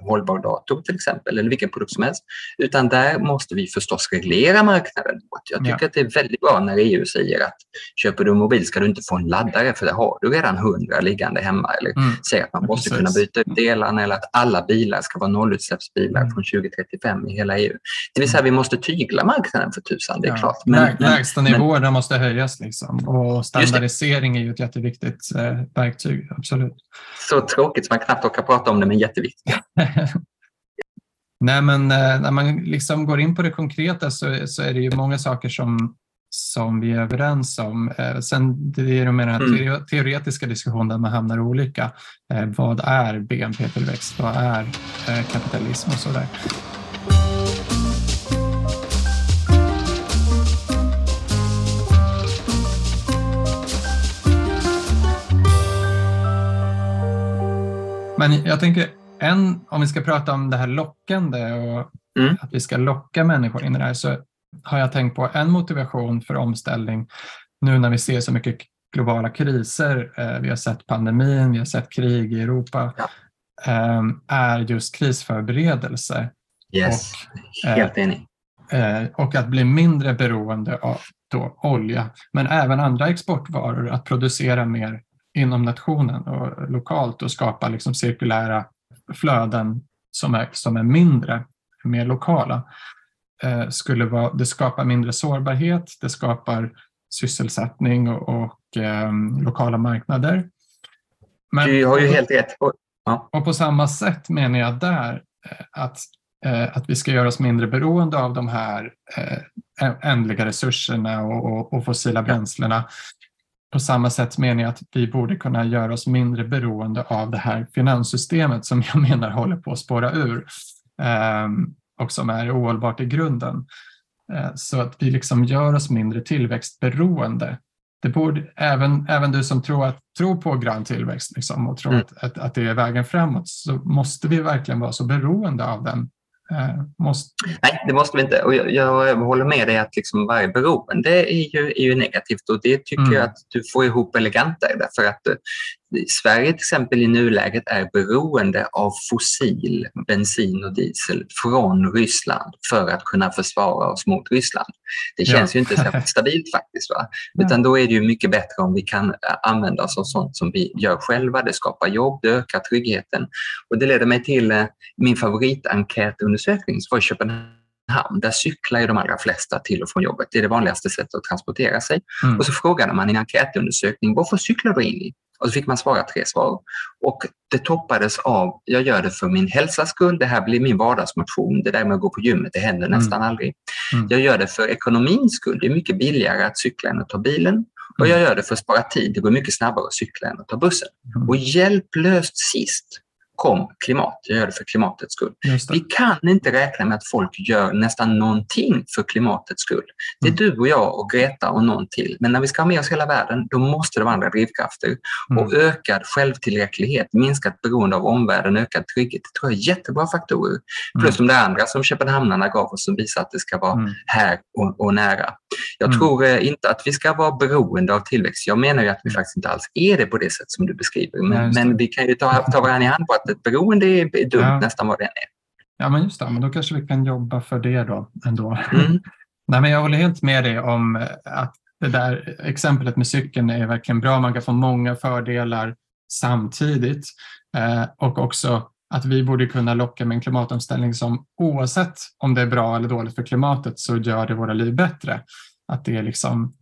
hållbar dator till exempel, eller vilken produkt som helst. Utan där måste vi förstås reglera marknaden. Jag tycker ja. att det är väldigt bra när EU säger att köper du en mobil ska du inte få en laddare för det har du redan hundra liggande hemma. Eller mm. säger att man måste Precis. kunna byta ut delarna eller att alla bilar ska vara nollutsläppsbilar mm. från 2035 i hela EU. Det vill säga vi måste tygla marknaden för tusan, det är ja. klart.
Men, Lägsta nivåerna måste höjas liksom. och standardisering är ju ett jätteviktigt eh, verktyg, absolut.
Så tråkigt som man knappt orkar prata om det, men jätteviktigt.
Nej, men eh, när man liksom går in på det konkreta så, så är det ju många saker som, som vi är överens om. Eh, sen det är det med den här mm. teoretiska diskussionen där man hamnar olika. Eh, vad är BNP-tillväxt? Vad är kapitalism och så där? Men jag tänker en, om vi ska prata om det här lockande och mm. att vi ska locka människor in i det här så har jag tänkt på en motivation för omställning nu när vi ser så mycket globala kriser. Eh, vi har sett pandemin, vi har sett krig i Europa. Ja. Ehm, är just krisförberedelse.
Yes, och, eh, helt enig.
Eh, och att bli mindre beroende av då olja, men även andra exportvaror, att producera mer inom nationen och lokalt och skapa liksom cirkulära flöden som är, som är mindre, mer lokala, eh, skulle vara, det skapar mindre sårbarhet, det skapar sysselsättning och, och eh, lokala marknader.
Men, du har ju helt rätt.
Ja. Och på samma sätt menar jag där eh, att, eh, att vi ska göra oss mindre beroende av de här eh, ändliga resurserna och, och, och fossila bränslena på samma sätt menar jag att vi borde kunna göra oss mindre beroende av det här finanssystemet som jag menar håller på att spåra ur ehm, och som är ohållbart i grunden. Eh, så att vi liksom gör oss mindre tillväxtberoende. Det borde, även, även du som tror, att, tror på grön tillväxt liksom, och tror mm. att, att, det är vägen framåt så måste vi verkligen vara så beroende av den
måste... Nej, det måste vi inte. Och jag, jag håller med dig att liksom varje beroende är ju, är ju negativt och det tycker mm. jag att du får ihop elegantare därför att eh, Sverige till exempel i nuläget är beroende av fossil bensin och diesel från Ryssland för att kunna försvara oss mot Ryssland. Det känns ja. ju inte särskilt stabilt faktiskt. Va? Utan då är det ju mycket bättre om vi kan eh, använda oss av sånt som vi gör själva. Det skapar jobb, det ökar tryggheten. Och det leder mig till eh, min favoritenkätundersökning som var i Köpenhamn Där cyklar ju de allra flesta till och från jobbet. Det är det vanligaste sättet att transportera sig. Mm. Och så frågade man i en enkätundersökning, varför cyklar du in i? Och så fick man svara tre svar. Och det toppades av, jag gör det för min hälsas skull, det här blir min vardagsmotion, det där med att gå på gymmet, det händer mm. nästan aldrig. Mm. Jag gör det för ekonomins skull, det är mycket billigare att cykla än att ta bilen. Och jag mm. gör det för att spara tid, det går mycket snabbare att cykla än att ta bussen. Mm. Och hjälplöst sist kom klimat. Jag gör det för klimatets skull. Vi kan inte räkna med att folk gör nästan någonting för klimatets skull. Det är mm. du och jag och Greta och någon till. Men när vi ska ha med oss hela världen, då måste det vara andra drivkrafter. Mm. Och ökad självtillräcklighet, minskat beroende av omvärlden, ökad trygghet, det tror jag är jättebra faktorer. Plus mm. de där andra som Köpenhamnarna gav oss som visar att det ska vara mm. här och, och, nära. Jag mm. tror eh, inte att vi ska vara beroende av tillväxt. Jag menar ju att vi mm. faktiskt inte alls är det på det sätt som du beskriver. Men, men vi kan ju ta, ta varandra i hand på att ett beroende är dumt ja. nästan vad det än är.
Ja, men just det. Men då kanske vi kan jobba för det då ändå. Mm. Nej, men jag håller helt med dig om eh, att det där exemplet med cykeln är verkligen bra. Man kan få många fördelar samtidigt eh, och också att vi borde kunna locka med en klimatomställning som oavsett om det är bra eller dåligt för klimatet så gör det våra liv bättre. Att det är liksom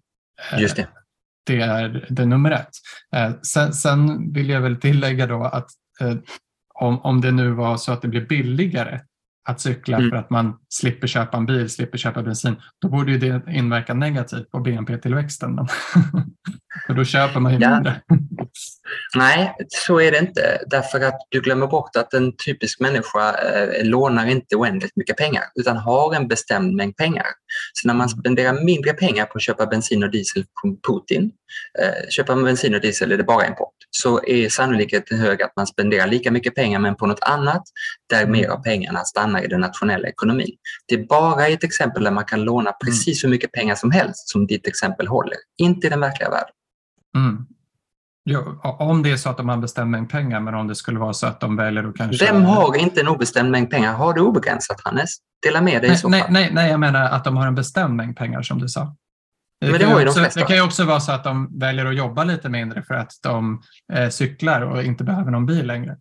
eh, Just det.
det är det nummer ett. Eh, sen, sen, vill jag väl tillägga då att eh, om, om det nu var så att det blir billigare att cykla mm. för att man slipper köpa en bil, slipper köpa bensin, då borde ju det inverka negativt på BNP-tillväxten. för då köper man ju
ja.
mindre.
Nej, så är det inte. Därför att du glömmer bort att en typisk människa eh, lånar inte oändligt mycket pengar utan har en bestämd mängd pengar. Så när man spenderar mindre pengar på att köpa bensin och diesel från Putin, eh, köpa bensin och diesel är det bara import, så är sannolikheten hög att man spenderar lika mycket pengar men på något annat där mer av pengarna stannar i den nationella ekonomin. Det är bara ett exempel där man kan låna precis hur mycket pengar som helst som ditt exempel håller, inte i den verkliga världen.
Mm. Jo, om det är så att de har en bestämd mängd pengar, men om det skulle vara så att de väljer att kanske...
Vem har inte en obestämd mängd pengar? Har du obegränsat, Hannes? Dela med dig
nej,
i så
nej,
fall.
nej, nej, jag menar att de har en bestämd mängd pengar som du sa.
Men det
kan
har
ju
ju de
också,
flesta.
det kan ju också vara så att de väljer att jobba lite mindre för att de eh, cyklar och inte behöver någon bil längre.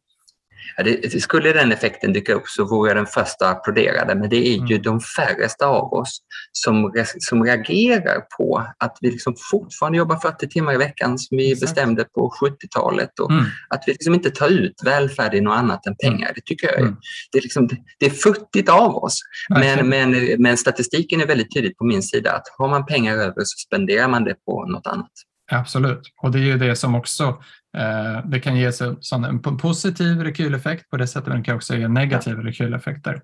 Ja, det, skulle den effekten dyka upp så vore jag den första att applådera det, men det är ju
Mm.
de färresta av oss som, som reagerar på att vi liksom fortfarande jobbar 40 timmar i veckan som vi
Exakt.
bestämde på 70-talet och
Mm.
att vi liksom inte tar ut välfärd i något annat än pengar. Det tycker jag är,
Mm.
det är, liksom, det är futtigt av oss. Men, men, men statistiken är väldigt tydlig på min sida att har man pengar över så spenderar man det på något annat.
Absolut, och det är ju det som också eh, det kan ge en po- positiv rekyleffekt på det sättet, men det kan också ge negativa rekyleffekter.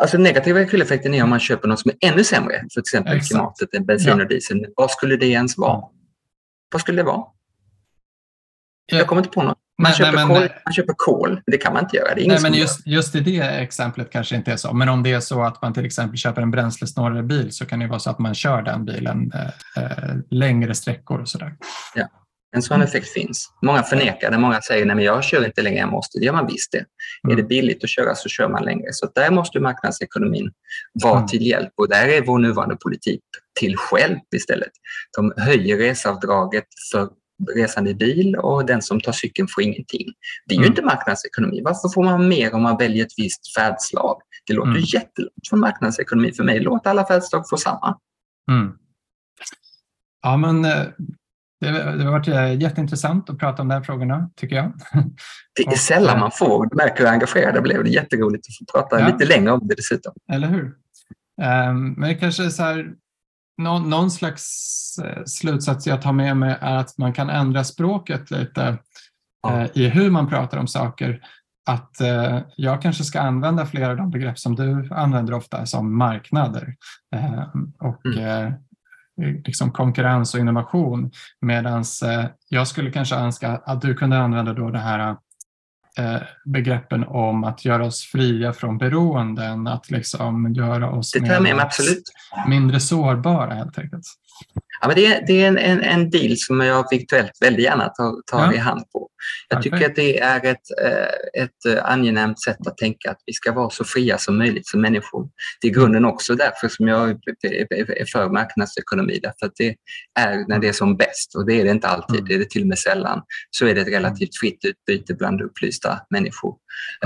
Alltså negativa rekyleffekten är om man köper något som är ännu sämre för till exempel
Exakt.
klimatet än bensin
Ja.
och diesel. Vad skulle det ens vara? Vad skulle det vara?
Ja.
Jag kommer inte på något. Man,
Nej,
köper,
nej, men-
kol, man köper kol. Det kan man inte göra. Är
Nej, men just, just i det exemplet kanske inte är så. Men om det är så att man till exempel köper en bränslesnålare bil så kan det vara så att man kör den bilen eh, eh, längre sträckor och sådär.
En sån effekt finns. Många förnekar det. Många säger att jag kör inte längre, jag måste. Det gör man visst det. Är
Mm.
det billigt att köra så kör man längre. Så där måste marknadsekonomin vara
Mm.
till hjälp. Och där är vår nuvarande politik till hjälp istället. De höjer reseavdraget för resande i bil och den som tar cykeln får ingenting. Det är ju
Mm.
inte marknadsekonomi. Varför får man mer om man väljer ett visst färdslag? Det låter
Mm.
ju jättelångt från marknadsekonomi för mig. Låt alla färdslag få samma.
Mm. Ja, men eh, det, har varit eh, jätteintressant att prata om de här frågorna, tycker jag.
Det är sällan
eh,
man får. Du märker hur engagerad jag blev. Det är jätteroligt att få prata
Ja.
lite längre om det dessutom.
Eller hur? Ehm, men det kanske är så här, någon, någon slags eh, slutsats jag tar med mig är att man kan ändra språket lite
Ja.
eh, i hur man pratar om saker. Att eh, jag kanske ska använda flera av de begrepp som du använder ofta som marknader Ehm, och
Mm.
eh, liksom konkurrens och innovation. Medan eh, jag skulle kanske önska att du kunde använda då det här eh, begreppen om att göra oss fria från beroenden, att liksom göra oss
absolut.
mindre sårbara helt enkelt.
Ja, men det, är, det är en, en, en deal som jag virtuellt väldigt gärna tar, tar
Ja.
i hand på. Jag tycker att det är ett, eh, ett eh, angenämt sätt att tänka att vi ska vara så fria som möjligt som människor. Det är grunden också därför som jag är- för marknadsekonomi. Därför att det är när det är som bäst, och det är det inte alltid,
Mm.
det är det till och med sällan, så är det ett relativt fritt utbyte bland upplysta människor.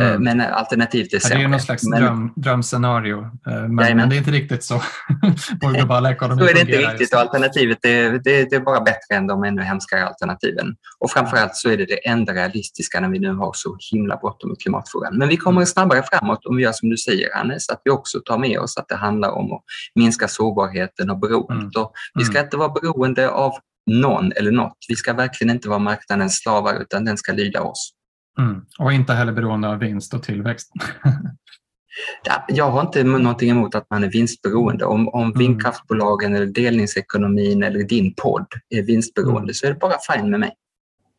Eh,
Mm.
Men alternativet är
Ja, det
sämre.
är någon slags dröm, drömscenario, eh, men, men det är inte riktigt så vår globala ekonomi
Så är det inte riktigt och alternativet är, det, det är bara bättre än de ännu hemskare alternativen. Och framförallt så är det det enda realistiska när vi nu har så himla bråttom med klimatfrågan. Men vi kommer
Mm.
snabbare framåt om vi gör som du säger Hannes, att vi också tar med oss att det handlar om att minska sårbarheten och beroendet. Och vi ska
Mm.
inte vara beroende av någon eller något. Vi ska verkligen inte vara marknadens slavar utan den ska lyda oss.
Mm. Och inte heller beroende av vinst och tillväxt.
Ja, Jag har inte någonting emot att man är vinstberoende. Om, om
Mm.
vindkraftbolagen eller delningsekonomin eller din podd är vinstberoende
Mm.
så är det bara fine med mig.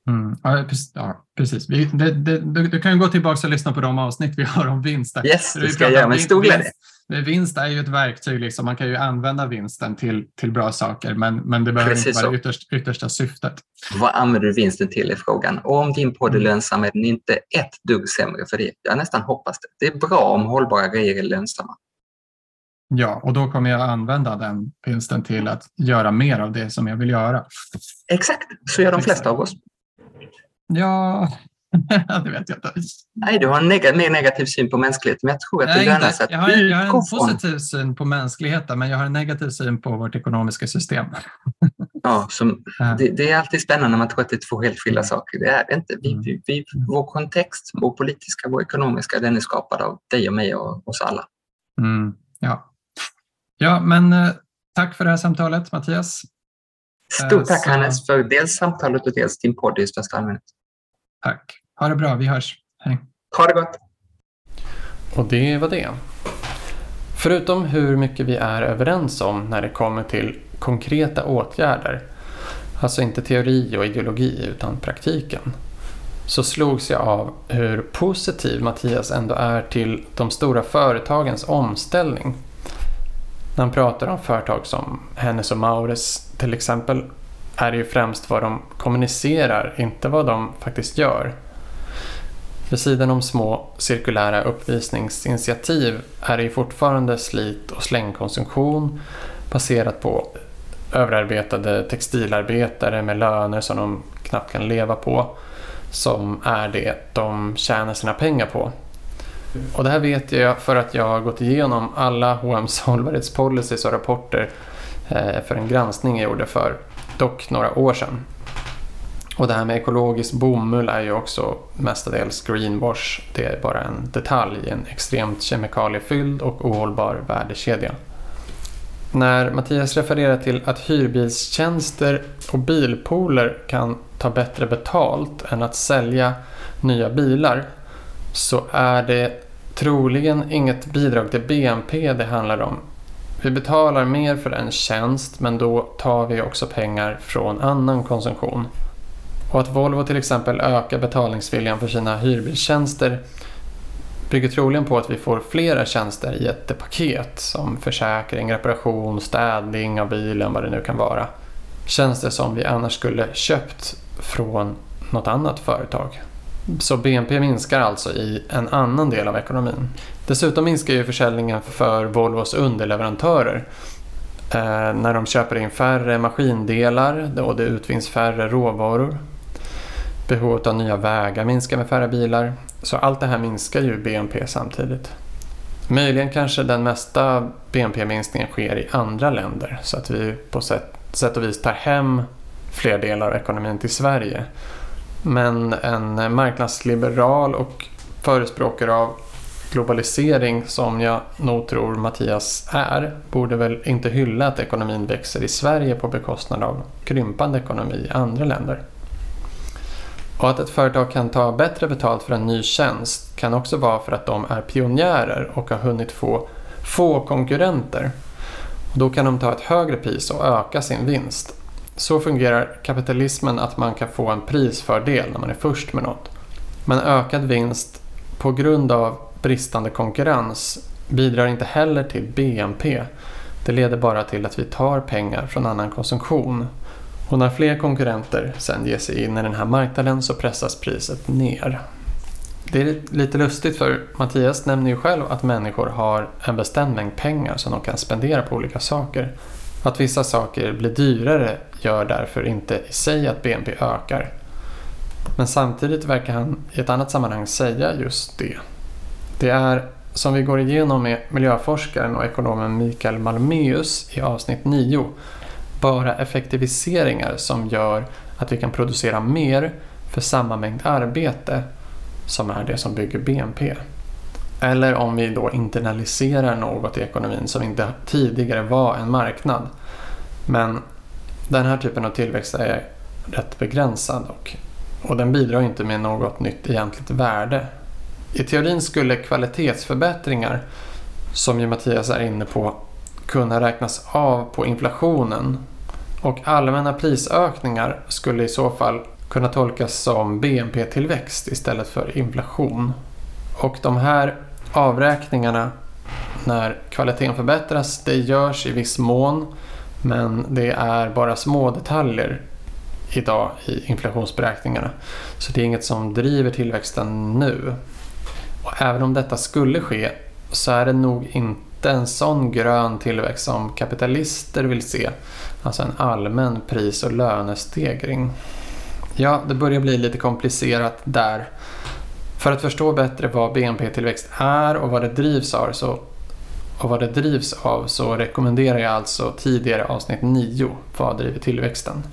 Mm. Ja, precis. Ja, precis. Vi, det, det, du, du kan gå tillbaka och lyssna på de avsnitt vi har om vinst. där.
Yes, det ska jag göra med stor glädje.
Vinst, är ju ett verktyg, liksom. man kan ju använda vinsten till, till bra saker, men, men det behöver
Precis
inte vara
så.
ytterst, yttersta syftet.
Vad använder du vinsten till är frågan. Och om din podd är
Mm.
lönsam är den inte ett dugg sämre för det. Jag nästan hoppas det. Det är bra om hållbara grejer är lönsamma.
Ja, och då kommer jag använda den vinsten till att göra mer av det som jag vill göra.
Exakt, så gör de
Exakt.
flesta av oss.
Ja, det vet jag inte.
Nej, du har en neg- mer negativ syn på mänskligheten, men jag tror att det lönar sig att
Jag, har, jag har en positiv syn på mänskligheten, men jag har en negativ syn på vårt ekonomiska system.
Ja, som, det, det är alltid spännande när man tror att det är två helt skilda
Mm.
saker. Det är det inte. Vi,
Mm.
vi, vi, vår kontext, vår politiska, vår ekonomiska, den är skapad av dig och mig och oss alla.
Mm, ja. ja, men eh, tack för det här samtalet, Mattias.
Stort
Eh,
tack
så-
Hannes för dels samtalet och dels din podd i största allmänhet.
Tack. Ha det bra, vi hörs. Hej.
Ha det gott!
Och det var det. Förutom hur mycket vi är överens om när det kommer till konkreta åtgärder, alltså inte teori och ideologi utan praktiken, så slogs jag av hur positiv Mattias ändå är till de stora företagens omställning. När han pratar om företag som Hennes och Maures till exempel är det ju främst vad de kommunicerar, inte vad de faktiskt gör. Vid sidan om små cirkulära uppvisningsinitiativ är det ju fortfarande slit och slängkonsumtion baserat på överarbetade textilarbetare med löner som de knappt kan leva på som är det de tjänar sina pengar på. Och det här vet jag för att jag har gått igenom alla H&M's hållbarhetspolicies och rapporter eh, för en granskning jag gjorde för dock några år sedan. Och det här med ekologisk bomull är ju också mestadels greenwash. Det är bara en detalj i en extremt kemikaliefylld och ohållbar värdekedja. När Mattias refererar till att hyrbilstjänster och bilpooler kan ta bättre betalt än att sälja nya bilar så är det troligen inget bidrag till BNP det handlar om. Vi betalar mer för en tjänst men då tar vi också pengar från annan konsumtion. Och att Volvo till exempel ökar betalningsviljan för sina hyrbilstjänster bygger troligen på att vi får flera tjänster i ett paket som försäkring, reparation, städning av bilen, vad det nu kan vara. Tjänster som vi annars skulle köpt från något annat företag. Så BNP minskar alltså i en annan del av ekonomin. Dessutom minskar ju försäljningen för Volvos underleverantörer eh, när de köper in färre maskindelar och det utvinns färre råvaror. Behovet av nya vägar minskar med färre bilar. Så allt det här minskar ju BNP samtidigt. Möjligen kanske den mesta BNP-minskningen sker i andra länder så att vi på sätt, sätt och vis tar hem fler delar av ekonomin till Sverige. Men en marknadsliberal och förespråkare av globalisering som jag nog tror Mattias är borde väl inte hylla att ekonomin växer i Sverige på bekostnad av krympande ekonomi i andra länder. Och att ett företag kan ta bättre betalt för en ny tjänst kan också vara för att de är pionjärer och har hunnit få få konkurrenter. Då kan de ta ett högre pris och öka sin vinst. Så fungerar kapitalismen att man kan få en prisfördel när man är först med något. Men ökad vinst på grund av bristande konkurrens bidrar inte heller till BNP. Det leder bara till att vi tar pengar från annan konsumtion och när fler konkurrenter sen ger sig in i den här marknaden så pressas priset ner. Det är lite lustigt för Mattias nämner ju själv att människor har en bestämd mängd pengar som de kan spendera på olika saker. Att vissa saker blir dyrare gör därför inte i sig att BNP ökar. Men samtidigt verkar han i ett annat sammanhang säga just det. Det är, som vi går igenom med miljöforskaren och ekonomen Mikael Malmeus i avsnitt 9, bara effektiviseringar som gör att vi kan producera mer för samma mängd arbete som är det som bygger BNP. Eller om vi då internaliserar något i ekonomin som inte tidigare var en marknad. Men den här typen av tillväxt är rätt begränsad och, och den bidrar inte med något nytt egentligt värde. I teorin skulle kvalitetsförbättringar, som ju Mattias är inne på, kunna räknas av på inflationen och allmänna prisökningar skulle i så fall kunna tolkas som BNP-tillväxt istället för inflation. Och de här avräkningarna när kvaliteten förbättras, det görs i viss mån men det är bara små detaljer idag i inflationsberäkningarna. Så det är inget som driver tillväxten nu. Och även om detta skulle ske så är det nog inte en sån grön tillväxt som kapitalister vill se. Alltså en allmän pris och lönestegring. Ja, det börjar bli lite komplicerat där. För att förstå bättre vad BNP-tillväxt är och vad det drivs av så, och vad det drivs av så rekommenderar jag alltså tidigare avsnitt 9, Vad driver tillväxten?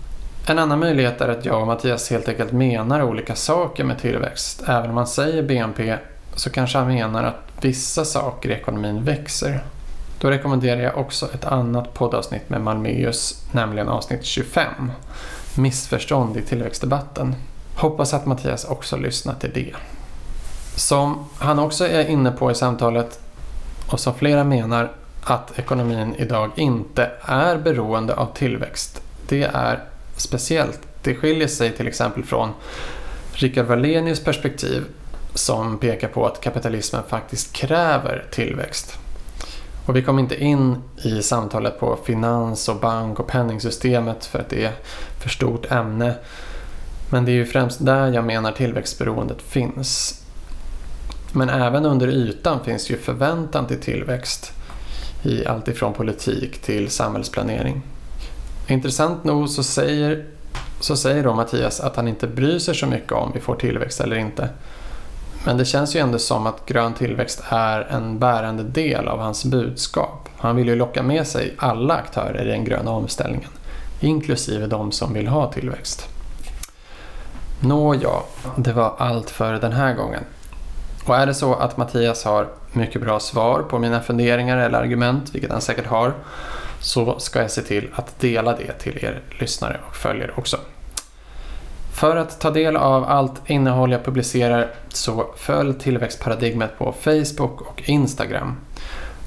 En annan möjlighet är att jag och Mattias helt enkelt menar olika saker med tillväxt. Även om man säger BNP så kanske han menar att vissa saker i ekonomin växer. Då rekommenderar jag också ett annat poddavsnitt med Malmeus, nämligen avsnitt 25. Missförstånd i tillväxtdebatten. Hoppas att Mattias också lyssnar till det. Som han också är inne på i samtalet och som flera menar att ekonomin idag inte är beroende av tillväxt. Det är speciellt. Det skiljer sig till exempel från Richard Wallenius perspektiv som pekar på att kapitalismen faktiskt kräver tillväxt. Och vi kom inte in i samtalet på finans och bank och penningsystemet för att det är för stort ämne. Men det är ju främst där jag menar tillväxtberoendet finns. Men även under ytan finns ju förväntan till tillväxt i allt ifrån politik till samhällsplanering. Intressant nog så säger, så säger då Mattias att han inte bryr sig så mycket om vi får tillväxt eller inte. Men det känns ju ändå som att grön tillväxt är en bärande del av hans budskap. Han vill ju locka med sig alla aktörer i den gröna omställningen, inklusive de som vill ha tillväxt. Nåja, det var allt för den här gången. Och är det så att Mattias har mycket bra svar på mina funderingar eller argument, vilket han säkert har, så ska jag se till att dela det till er lyssnare och följare också. För att ta del av allt innehåll jag publicerar så följ tillväxtparadigmet på Facebook och Instagram.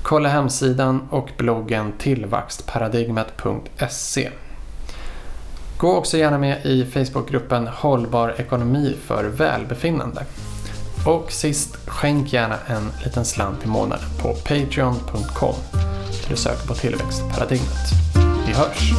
Kolla hemsidan och bloggen tillväxtparadigmet.se. Gå också gärna med i Facebookgruppen Hållbar ekonomi för välbefinnande. Och sist, skänk gärna en liten slant i månaden på patreon.com där du söker på tillväxtparadigmet. Vi hörs!